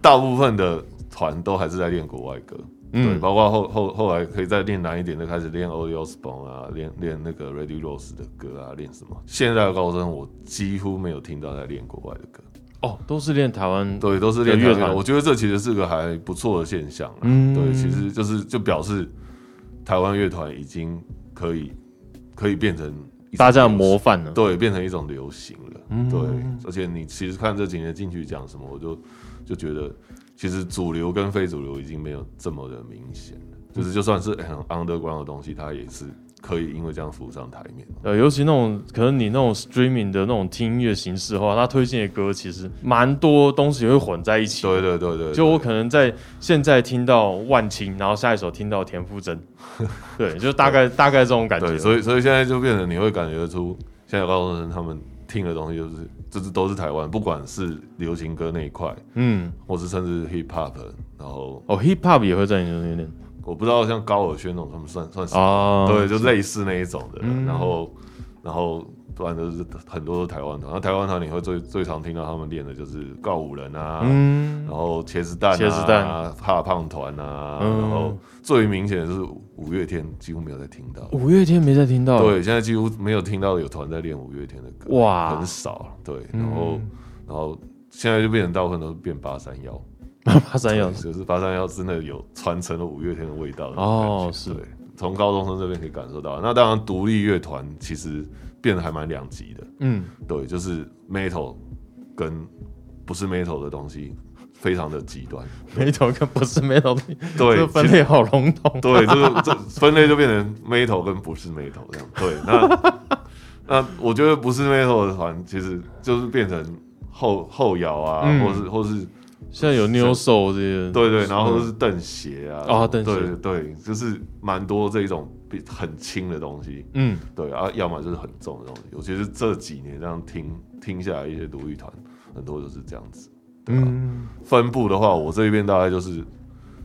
大部分的团都还是在练国外歌。对，包括后后后来可以再练难一点就，开始练 o l i o s p o n 啊，练练那个 Ready Rose 的歌啊，练什么？现在的高中我几乎没有听到在练国外的歌，哦，都是练台湾，对，都是练乐团。我觉得这其实是个还不错的现象，嗯，对，其实就是就表示台湾乐团已经可以可以变成大家的模范了，对，变成一种流行了，对，而且你其实看这几年进去讲什么，我就就觉得。其实主流跟非主流已经没有这么的明显了，就是就算是很 underground 的东西，它也是可以因为这样浮上台面。呃，尤其那种可能你那种 streaming 的那种听音乐形式的话，它推荐的歌其实蛮多东西会混在一起。对对对对，就我可能在现在听到万青，然后下一首听到田馥甄，对，就大概大概这种感觉。所以所以现在就变成你会感觉出现在高中生他们。听的东西就是，这是都是台湾，不管是流行歌那一块，嗯，或是甚至 hip hop，然后哦 hip hop 也会在你那边，我不知道像高尔宣那种，他们算算是啊，对，就类似那一种的，然后然后。不然就是很多都台湾团，那台湾团你会最最常听到他们练的就是告五人啊，然后茄子蛋啊，怕胖团啊，然后最明显的就是五月天，几乎没有在听到。五月天没在听到，对，现在几乎没有听到有团在练五月天的歌，哇，很少。对，然后然后现在就变成大部分都是变八三幺，八三幺就是八三幺真的有传承了五月天的味道哦，是，从高中生这边可以感受到。那当然独立乐团其实。变得还蛮两极的，嗯，对，就是 metal 跟不是 metal 的东西非常的极端，metal 跟不是 metal，对，分类好笼统，对，就是这分类就变成 metal 跟不是 metal 这样，对，那 那我觉得不是 metal 的团，其实就是变成后后摇啊，或是或是。现在有 New Soul 这些，对对，然后都是邓鞋啊，啊，邓鞋，对对，就是蛮多这种比很轻的东西，嗯，对啊，要么就是很重的东西。尤其是这几年这样听听下来，一些独立团很多就是这样子，对吧？分布的话，我这边大概就是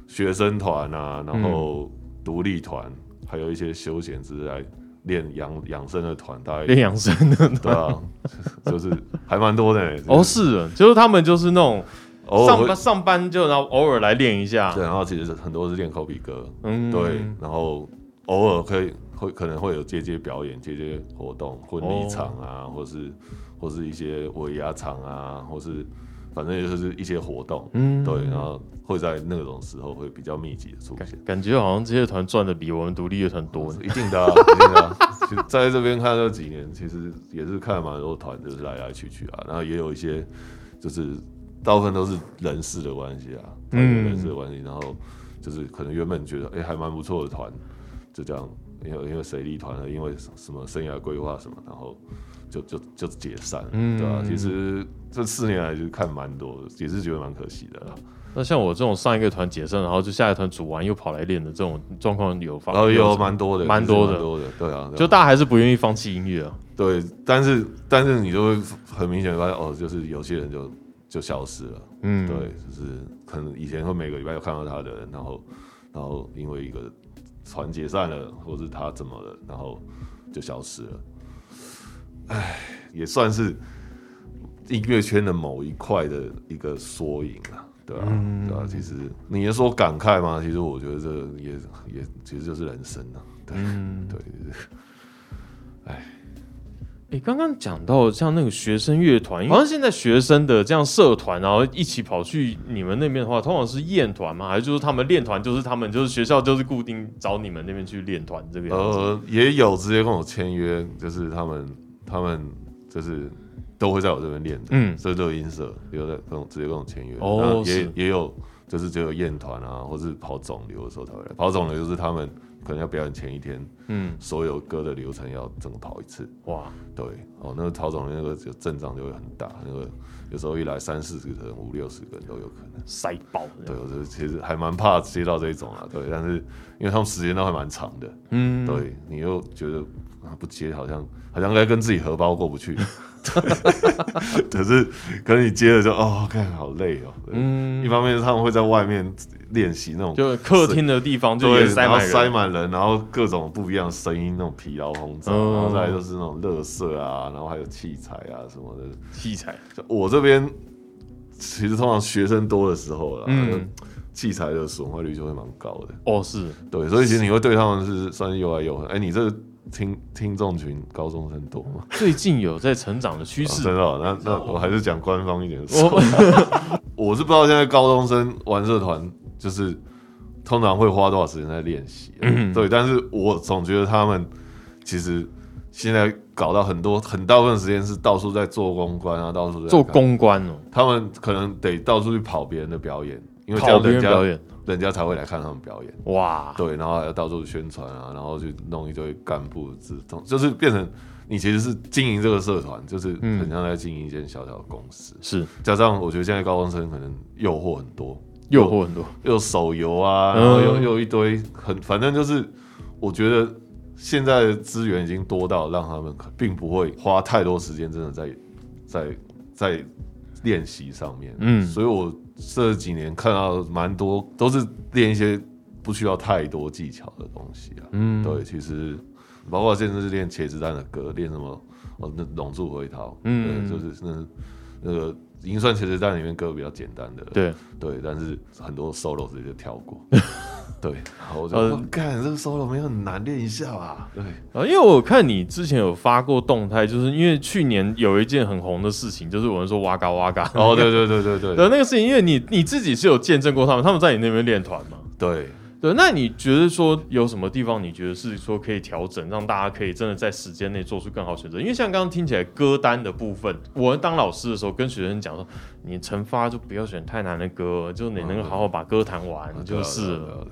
学生团啊，然后独立团，还有一些休闲之类练养养生的团，大概练养生的，对啊，就是还蛮多的。哦，是，就是他们就是那种。上班上班就然后偶尔来练一下，对，然后其实很多是练口笔歌，嗯，对，然后偶尔可以会可能会有接接表演、接接活动、婚礼场啊，或是或是一些尾牙场啊，或是反正就是一些活动，嗯，对，然后会在那种时候会比较密集的出现，感觉好像这些团赚的比我们独立乐团多，一定的，一定的。其实在这边看这几年，其实也是看蛮多团，就是来来去去啊，然后也有一些就是。大部分都是人事的关系啊，嗯，人事的关系，然后就是可能原本觉得哎还蛮不错的团，就这样，因为因为谁离团了，因为什么生涯规划什么，然后就就就解散，嗯，对吧？其实这四年来就看蛮多的，也是觉得蛮可惜的。那像我这种上一个团解散，然后就下一团组完又跑来练的这种状况有发，哦，有蛮多的，蛮多的，多的，对啊，就大家还是不愿意放弃音乐啊。对，但是但是你就会很明显发现，哦，就是有些人就。就消失了，嗯，对，就是可能以前会每个礼拜有看到他的人，然后，然后因为一个团解散了，或是他怎么了，然后就消失了。唉，也算是音乐圈的某一块的一个缩影啊，对吧？对啊？其实你也说感慨吗？其实我觉得这也也其实就是人生啊，对，对，唉。你刚刚讲到像那个学生乐团，好像现在学生的这样社团，然后一起跑去你们那边的话，通常是练团吗？还是就是他们练团，就是他们就是学校就是固定找你们那边去练团这边？呃，也有直接跟我签约，就是他们他们就是都会在我这边练的，嗯，所以都有音色，有在跟我直接跟我签约。哦，也也有就是只有练团啊，或是跑肿瘤的时候才会来。跑肿瘤就是他们可能要表演前一天，嗯，所有歌的流程要整个跑一次。哇，对，哦，那个曹总那个阵仗就会很大，那个有时候一来三四十个人、五六十个人都有可能。塞爆。对，我其实还蛮怕接到这一种啊，对，但是因为他们时间都还蛮长的，嗯，对。你又觉得不接好像好像该跟自己荷包过不去。可是，可是你接了就哦，看好累哦。嗯，一方面是他们会在外面练习那种，就客厅的地方，就塞满塞满人，然后各种不一样声音，那种疲劳轰炸，然后再就是那种乐色啊，然后还有器材啊什么的。器材，我这边其实通常学生多的时候了，嗯，器材的损坏率就会蛮高的。哦，是对，所以其实你会对他们是算是又爱又恨。哎，你这个。听听众群高中生多吗？最近有在成长的趋势。真的，那那我还是讲官方一点。我是不知道现在高中生玩社团，就是通常会花多少时间在练习。嗯，对。但是我总觉得他们其实现在搞到很多很大部分时间是到处在做公关啊，到处在做公关哦。他们可能得到处去跑别人的表演，因为这样人表演。人家才会来看他们表演哇，对，然后还要到处宣传啊，然后去弄一堆干部自动，就是变成你其实是经营这个社团，就是很像在经营一间小小的公司。是，加上我觉得现在高中生可能诱惑很多，诱惑很多，又手游啊，然后又又一堆很，反正就是我觉得现在的资源已经多到让他们并不会花太多时间，真的在在在练习上面。嗯，所以我。这几年看到蛮多都是练一些不需要太多技巧的东西啊。嗯，对，其实包括现在是练茄子蛋的歌，练什么哦，那龙柱回逃，嗯，就是那那个银算茄子蛋里面歌比较简单的，对对，但是很多 solo 直接跳过。对，我就干这个 solo 没有很难练一下吧？对啊，因为我看你之前有发过动态，就是因为去年有一件很红的事情，就是有人说哇嘎哇嘎。哦，对对对对对，对 那个事情，因为你你自己是有见证过他们，他们在你那边练团嘛？对对，那你觉得说有什么地方你觉得是说可以调整，让大家可以真的在时间内做出更好选择？因为像刚刚听起来歌单的部分，我当老师的时候跟学生讲说，你惩罚就不要选太难的歌，就你能够好好把歌弹完就是了。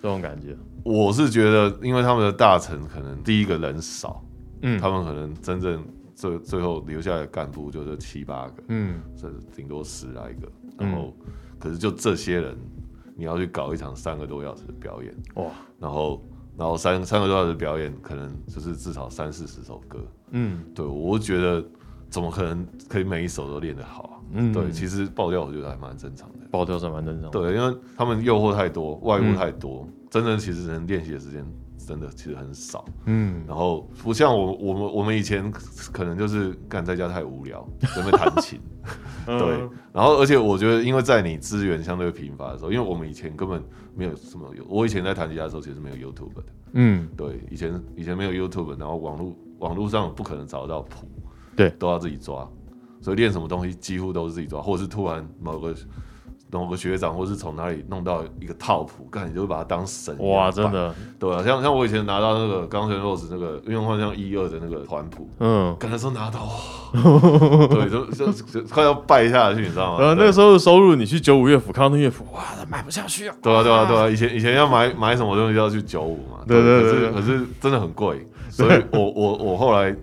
这种感觉，我是觉得，因为他们的大臣可能第一个人少，嗯，他们可能真正最最后留下来的干部就是七八个，嗯，这顶多十来个，然后可是就这些人，你要去搞一场三个多小时的表演，哇，然后然后三三个多小时表演，可能就是至少三四十首歌，嗯，对我觉得怎么可能可以每一首都练得好啊？嗯，对，其实爆掉我觉得还蛮正常的。爆掉是蛮正常，对，因为他们诱惑太多，外物太多，真的其实能练习的时间真的其实很少。嗯，然后不像我我们我们以前可能就是干在家太无聊，准备弹琴。对，然后而且我觉得，因为在你资源相对贫乏的时候，因为我们以前根本没有什么有，我以前在弹吉他的时候其实没有 YouTube 的。嗯，对，以前以前没有 YouTube，然后网络网络上不可能找到谱，对，都要自己抓，所以练什么东西几乎都是自己抓，或者是突然某个。某个学长，或是从哪里弄到一个套谱，干你就会把它当神哇！真的，对啊，像像我以前拿到那个钢弦 rose 那个运用幻象一二的那个团谱，嗯，刚才说拿到，对，就就快要败下去，你知道吗？呃，那个时候的收入，你去九五乐府看那乐府，哇，买不下去啊！对啊，对啊，对啊，以前以前要买买什么东西要去九五嘛，对对对，可是可是真的很贵，所以我我我后来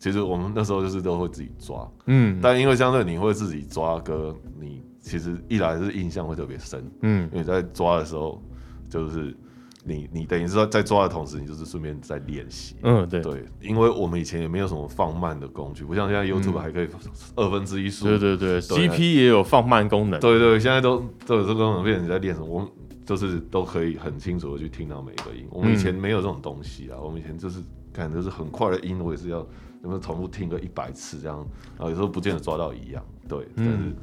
其实我们那时候就是都会自己抓，嗯，但因为相对你会自己抓歌，你。其实一来是印象会特别深，嗯，因为在抓的时候，就是你你等于是在抓的同时，你就是顺便在练习，嗯，对。对，因为我们以前也没有什么放慢的工具，不像现在 YouTube 还可以二分之一速，对对对，GP 也有放慢功能，对对，现在都都有这个功能，变成你在练什么，我们就是都可以很清楚的去听到每一个音。我们以前没有这种东西啊，我们以前就是感觉是很快的音，我也是要有没有重复听个一百次这样，然后有时候不见得抓到一样，对，但是。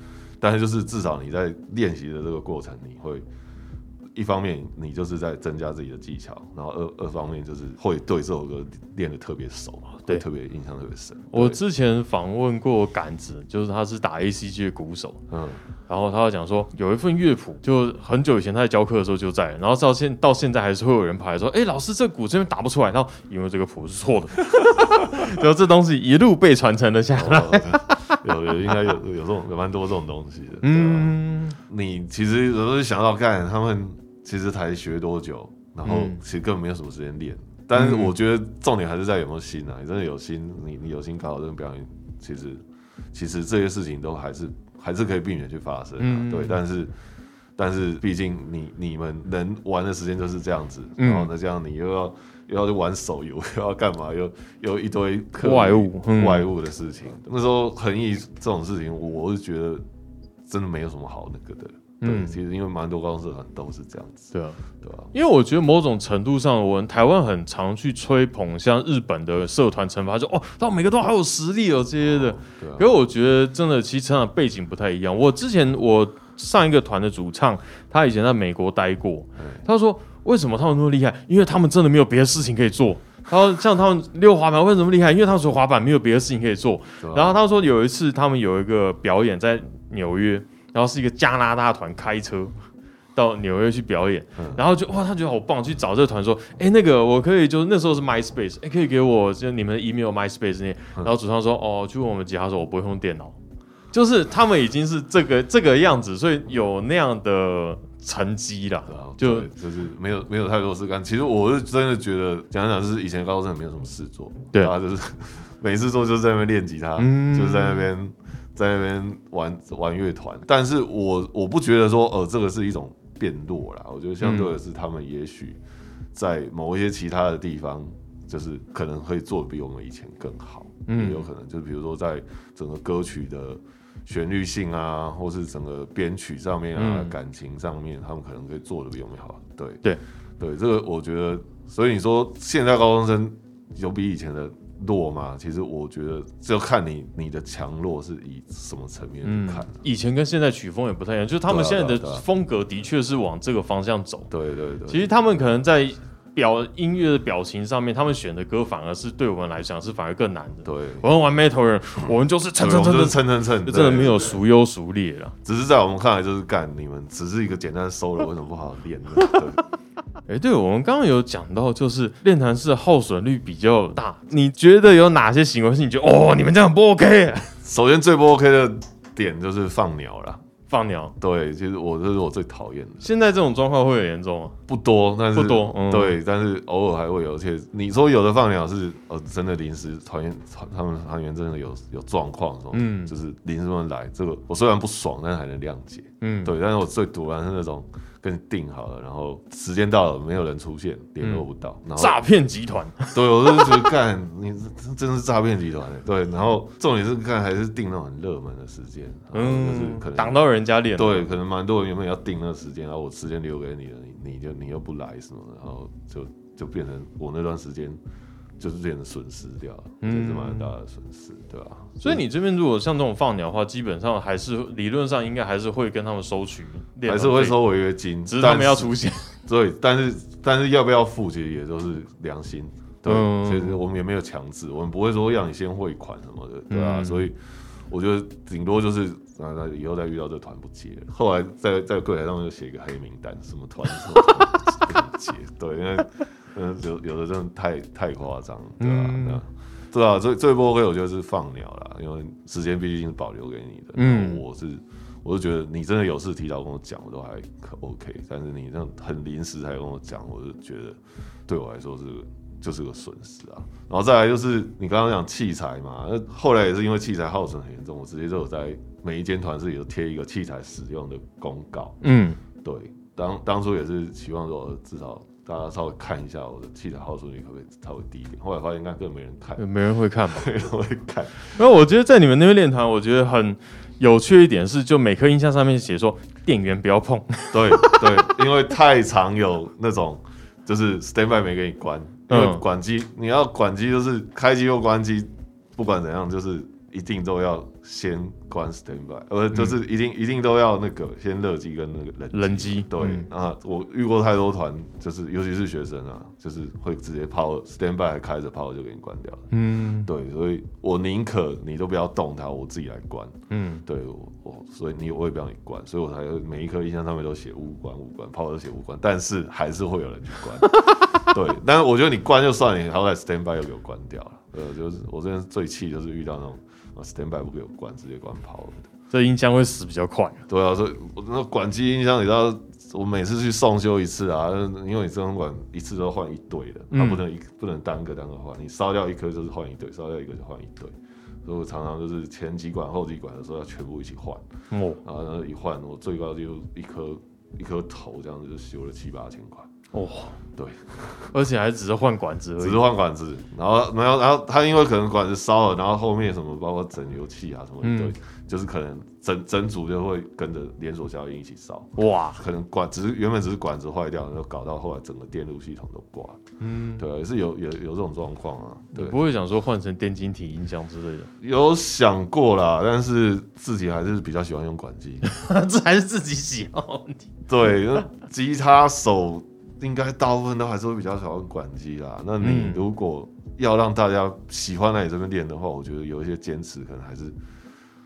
但是就是至少你在练习的这个过程，你会一方面你就是在增加自己的技巧，然后二二方面就是会对这首歌练得特别熟嘛，对，特别印象特别深。我之前访问过杆子，就是他是打 A C G 的鼓手，嗯，然后他讲说有一份乐谱，就很久以前他在教课的时候就在，然后到现到现在还是会有人跑来说，哎，老师这鼓这边打不出来，然后因为这个谱是错的，然后这东西一路被传承了下来。有有应该有有这种有蛮多这种东西的，嗯，你其实有时候想到看他们其实才学多久，然后其实根本没有什么时间练。但是我觉得重点还是在有没有心啊！你真的有心，你你有心搞好这个表演，其实其实这些事情都还是还是可以避免去发生啊。对，但是但是毕竟你你们能玩的时间就是这样子，然后呢，这样你又要又要去玩手游，又要干嘛，又又一堆外物外物的事情。那时候横移这种事情，我是觉得真的没有什么好那个的。对，其实因为蛮多高中社团都是这样子。对啊，对啊。因为我觉得某种程度上，我们台湾很常去吹捧像日本的社团惩罚，就哦，他每个都好有实力哦这些的。对。可是我觉得真的，其实成长背景不太一样。我之前我上一个团的主唱，他以前在美国待过。他说：“为什么他们那么厉害？因为他们真的没有别的事情可以做。”他说：“像他们溜滑板为什么厉害？因为他们除了滑板没有别的事情可以做。”然后他说有一次他们有一个表演在纽约。然后是一个加拿大团开车到纽约去表演，然后就哇，他觉得好棒，去找这个团说，哎，那个我可以，就是那时候是 MySpace，哎，可以给我就你们的 email MySpace 那，然后主唱说，哦，去问我们吉他手，我不会用电脑，就是他们已经是这个这个样子，所以有那样的成绩了，就就是没有没有太多事干。其实我是真的觉得讲讲，就是以前高中生没有什么事做，对。啊，就是 每次做就是在那边练吉他，就是在那边。在那边玩玩乐团，但是我我不觉得说，呃，这个是一种变弱啦。我觉得相对的是，他们也许在某一些其他的地方，就是可能会做的比我们以前更好。嗯，有可能就是比如说在整个歌曲的旋律性啊，或是整个编曲上面啊，感情上面，他们可能可以做的比我们好。对对对，这个我觉得，所以你说现在高中生有比以前的。弱嘛，其实我觉得就看你你的强弱是以什么层面去看。以前跟现在曲风也不太一样，就是他们现在的风格的确是往这个方向走。对对对。其实他们可能在表音乐的表情上面，他们选的歌反而是对我们来讲是反而更难的。对，我们玩 metal 人，我们就是蹭蹭蹭蹭蹭蹭，真的没有孰优孰劣了。只是在我们看来就是干你们只是一个简单的 solo，为什么不好好练呢？对。哎，对，我们刚刚有讲到，就是练团式耗损率比较大。你觉得有哪些行为是你觉得哦，你们这样不 OK？首先最不 OK 的点就是放鸟了。放鸟，对，其实我这是我最讨厌的。现在这种状况会很严重吗？不多，但是不多，对，但是偶尔还会有。而且你说有的放鸟是呃真的临时团员他们团员真的有有状况，嗯，就是临时来，这个我虽然不爽，但是还能谅解，嗯，对。但是我最毒然是那种。跟你定好了，然后时间到了，没有人出现，联络不到，然后诈骗集团。对，我就觉得干，你真是诈骗集团。对，然后重点是看还是定那种很热门的时间，嗯，就是可能挡到人家脸。对，可能蛮多人原本要定那个时间，然后我时间留给你了，你你就你又不来什么，然后就就变成我那段时间。就是变成损失掉了，这是蛮大的损失，对吧？所以你这边如果像这种放鸟的话，基本上还是理论上应该还是会跟他们收取，还是会收违约金，只是他们要出现。对，但是但是要不要付，其实也都是良心。对，其实我们也没有强制，我们不会说让你先汇款什么的，对吧？所以我觉得顶多就是啊，那以后再遇到这团不接，后来在在柜台上面就写一个黑名单，什么团什么不接，对，因为。嗯，有有的真的太太夸张，对吧？那对啊，最最不 OK，我觉得是放鸟啦，因为时间毕竟是保留给你的。嗯，我是我是觉得你真的有事提早跟我讲，我都还可 OK。但是你这样很临时才跟我讲，我就觉得对我来说是就是个损失啊。然后再来就是你刚刚讲器材嘛，那后来也是因为器材耗损很严重，我直接就有在每一间团室里都贴一个器材使用的公告。嗯，对，当当初也是希望说至少。大家稍微看一下我的器材耗损率可不可以稍微低一点？后来发现应该根本没人看，没人会看吧？没人会看。然后我觉得在你们那边练团，我觉得很有趣一点是，就每颗音箱上面写说电源不要碰。对对，因为太常有那种就是 standby 没给你关，因为管机你要管机就是开机又关机，不管怎样就是一定都要。先关 standby，呃，就是一定一定都要那个先热机跟那个冷冷机。对啊，我遇过太多团，就是尤其是学生啊，就是会直接 power standby 还开着 power 就给你关掉了。嗯，对，所以我宁可你都不要动它，我自己来关。嗯，对我我所以你我也不要你关，所以我才每一颗音箱上面都写无关无关，power 都写无关，但是还是会有人去关。对，但是我觉得你关就算了，你好歹 standby 又给我关掉了。呃，就是我这边最气就是遇到那种。Standby 不给我关，直接关跑了。这音箱会死比较快。对啊，所以我那管机音箱，你知道我每次去送修一次啊，因为你真空管一次都换一对的，它不能一不能单个单个换，你烧掉一颗就是换一对，烧掉一个就换一对，所以我常常就是前几管后几管的时候要全部一起换，哦，然后一换我最高就一颗一颗头这样子就修了七八千块。哇，对，而且还只是换管子，只是换管子，然后没有，然后他因为可能管子烧了，然后后面什么包括整油器啊什么，对，就是可能整整组就会跟着连锁效应一起烧。哇，可能管只是原本只是管子坏掉，然后搞到后来整个电路系统都挂。嗯，对，也是有有有这种状况啊。对，不会想说换成电晶体音箱之类的？有想过啦，但是自己还是比较喜欢用管机，这还是自己喜欢。对，吉他手。应该大部分都还是会比较喜欢管机啦。那你如果要让大家喜欢来你这边练的话，我觉得有一些坚持，可能还是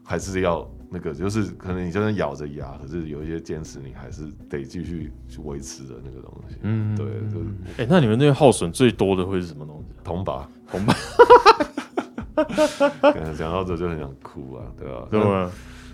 还是要那个，就是可能你就算咬着牙，可是有一些坚持，你还是得继续去维持的那个东西。嗯，对，就哎，那你们那边耗损最多的会是什么东西？铜拔，铜拔。讲到这就很想哭啊，对吧？对吧？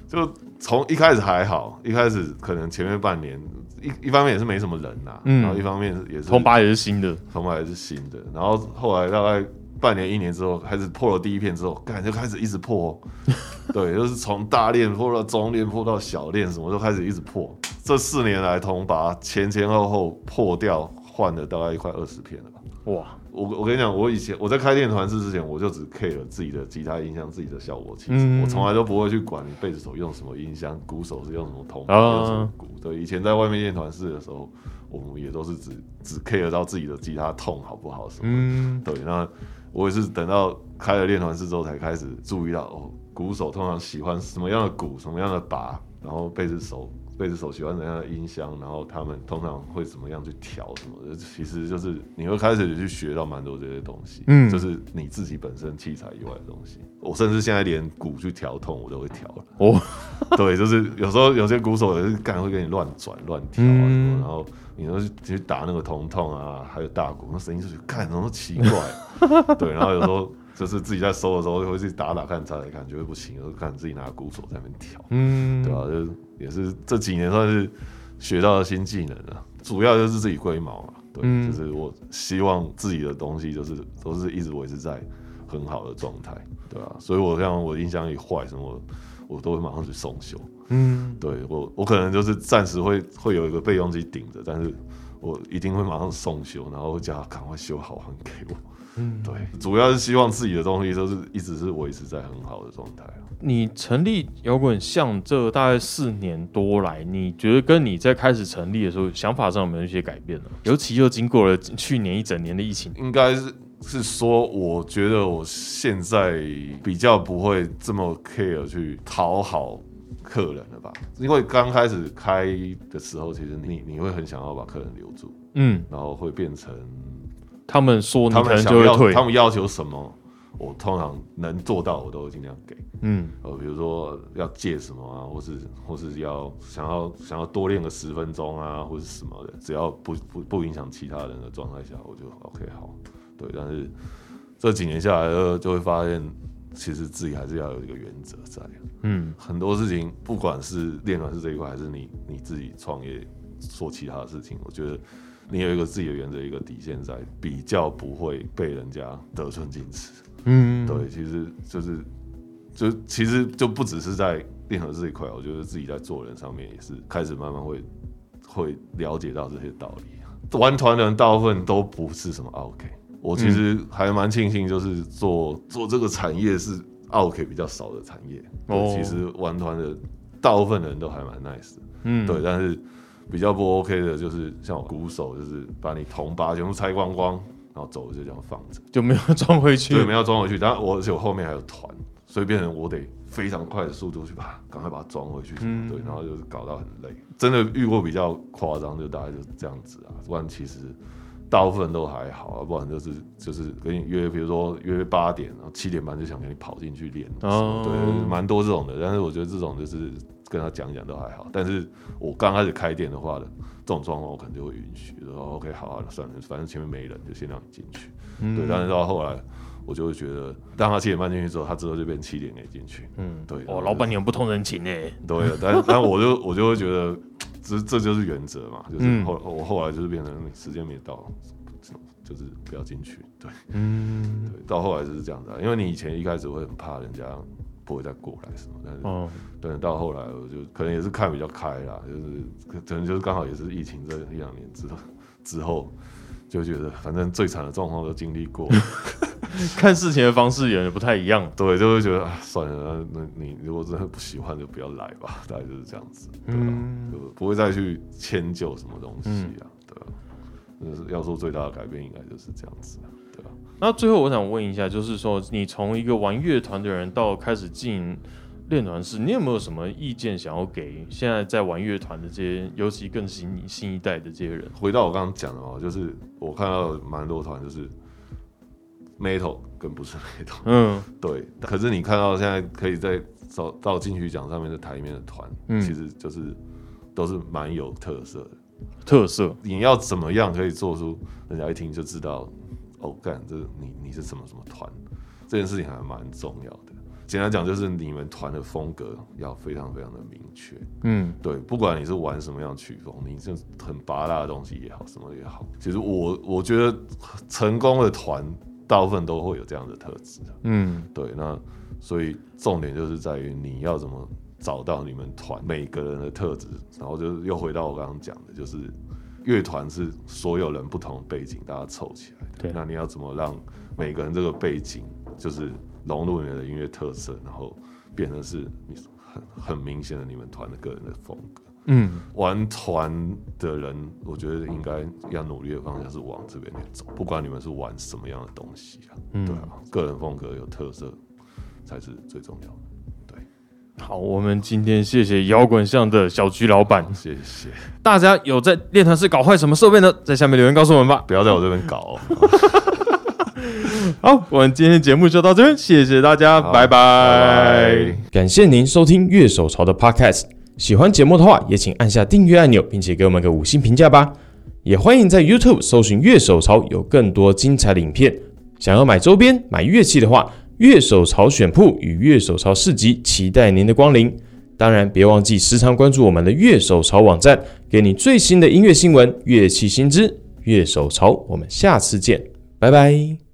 就从一开始还好，一开始可能前面半年。一一方面也是没什么人呐，然后一方面也是铜把也是新的，铜把也是新的，然后后来大概半年一年之后，开始破了第一片之后，感就开始一直破，对，就是从大链破到中链破到小链，什么都开始一直破。这四年来，铜把前前后后破掉换了大概一块二十片了吧？哇！我我跟你讲，我以前我在开练团式之前，我就只 care 自己的吉他音箱、自己的效果器，我从来都不会去管你贝斯手用什么音箱，鼓手是用什么铜用什么鼓。对，以前在外面练团式的时候，我们也都是只只 care 到自己的吉他痛好不好什么。对，那我也是等到开了练团式之后，才开始注意到哦，鼓手通常喜欢什么样的鼓，什么样的把，然后贝斯手。贝斯手喜欢怎样的音箱，然后他们通常会怎么样去调什么的，其实就是你会开始去学到蛮多这些东西，嗯，就是你自己本身器材以外的东西。我甚至现在连鼓去调痛我都会调了。哦，对，就是有时候有些鼓手也是干会给你乱转乱调啊什么，然后你说去打那个铜痛啊，还有大鼓，那声音就是看怎么奇怪，对，然后有时候。就是自己在收的时候会去打打看、查查看，觉得不行，就看自己拿鼓手在那边调，嗯，对吧？就也是这几年算是学到了新技能了，主要就是自己龟毛嘛，对，就是我希望自己的东西就是都是一直维持在很好的状态，对吧？所以我像我音箱一坏什么，我都会马上去送修，嗯，对我我可能就是暂时会会有一个备用机顶着，但是我一定会马上送修，然后叫他赶快修好还给我。嗯，对，主要是希望自己的东西都是一直是维持在很好的状态你成立摇滚像这大概四年多来，你觉得跟你在开始成立的时候想法上有没有一些改变呢？尤其又经过了去年一整年的疫情，应该是是说，我觉得我现在比较不会这么 care 去讨好客人了吧？因为刚开始开的时候，其实你你会很想要把客人留住，嗯，然后会变成。他们说，他们想要，他们要求什么，我通常能做到，我都会尽量给。嗯，呃，比如说要借什么啊，或是或是要想要想要多练个十分钟啊，或是什么的，只要不不不影响其他人的状态下，我就 OK 好。对，但是这几年下来，就会发现，其实自己还是要有一个原则在。嗯，很多事情，不管是练软式这一块，还是你你自己创业做其他的事情，我觉得。你有一个自己的原则，一个底线在，比较不会被人家得寸进尺。嗯，对，其实就是，就其实就不只是在练和这一块，我觉得自己在做人上面也是开始慢慢会会了解到这些道理。玩团的人大部分都不是什么 OK，我其实还蛮庆幸，就是做做这个产业是 OK 比较少的产业。哦，其实玩团的大部分人都还蛮 nice。嗯，对，但是。比较不 OK 的就是像我鼓手，就是把你铜把全部拆光光，然后走就这样放着，就没有装回去。对，没有装回去。但我而且我后面还有团，所以变成我得非常快的速度去把赶快把它装回去。嗯，对，然后就是搞到很累。真的遇过比较夸张，就大概就是这样子啊。不然其实大部分都还好啊。不然就是就是跟你约，比如说约八点，然后七点半就想跟你跑进去练。哦，对，蛮多这种的。但是我觉得这种就是。跟他讲讲都还好，但是我刚开始开店的话呢这种状况，我可能就会允许，说 OK 好啊，算了，反正前面没人，就先让你进去。对，但是到后来，我就会觉得，当他七点半进去之后，他之后就变七点可以进去。嗯，对。哦，老板娘不通人情呢。对，但但我就我就会觉得，这这就是原则嘛，就是后我后来就是变成时间没到，就是不要进去。对，嗯，对，到后来就是这样子，因为你以前一开始会很怕人家不会再过来什么，但是对，到后来我就可能也是看比较开啦，就是可能就是刚好也是疫情这一两年之后 之后。就觉得反正最惨的状况都经历过，看事情的方式也不太一样。对，就会觉得啊，算了，那你如果真的不喜欢，就不要来吧。大概就是这样子，嗯，就不会再去迁就什么东西啊，对吧？就是要说最大的改变，应该就是这样子，对吧？那最后我想问一下，就是说你从一个玩乐团的人到开始进。练团室，你有没有什么意见想要给现在在玩乐团的这些，尤其更新新一代的这些人？回到我刚刚讲的哦，就是我看到蛮多团就是 metal 跟不是 metal，嗯，对。可是你看到现在可以在找到金曲奖上面的台面的团，嗯，其实就是都是蛮有特色的。特色，你要怎么样可以做出人家一听就知道，哦，干，这你你是什么什么团？这件事情还蛮重要的。简单讲，就是你们团的风格要非常非常的明确。嗯，对，不管你是玩什么样曲风，你就很拔辣的东西也好，什么也好，其实我我觉得成功的团大部分都会有这样的特质。嗯，对，那所以重点就是在于你要怎么找到你们团每个人的特质，然后就又回到我刚刚讲的，就是乐团是所有人不同背景大家凑起来的。对，那你要怎么让每个人这个背景就是。融入你的音乐特色，然后变成是你很很明显的你们团的个人的风格。嗯，玩团的人，我觉得应该要努力的方向是往这边去走。不管你们是玩什么样的东西啊，对啊，个人风格有特色才是最重要的。对，好，我们今天谢谢摇滚巷的小菊老板，谢谢大家。有在练团室搞坏什么设备呢？在下面留言告诉我们吧，不要在我这边搞。好，我们今天节目就到这边，谢谢大家，拜拜。感谢您收听乐手潮的 Podcast，喜欢节目的话，也请按下订阅按钮，并且给我们个五星评价吧。也欢迎在 YouTube 搜寻乐手潮，有更多精彩的影片。想要买周边、买乐器的话，乐手潮选铺与乐手潮市集期待您的光临。当然，别忘记时常关注我们的乐手潮网站，给你最新的音乐新闻、乐器新知。乐手潮，我们下次见，拜拜。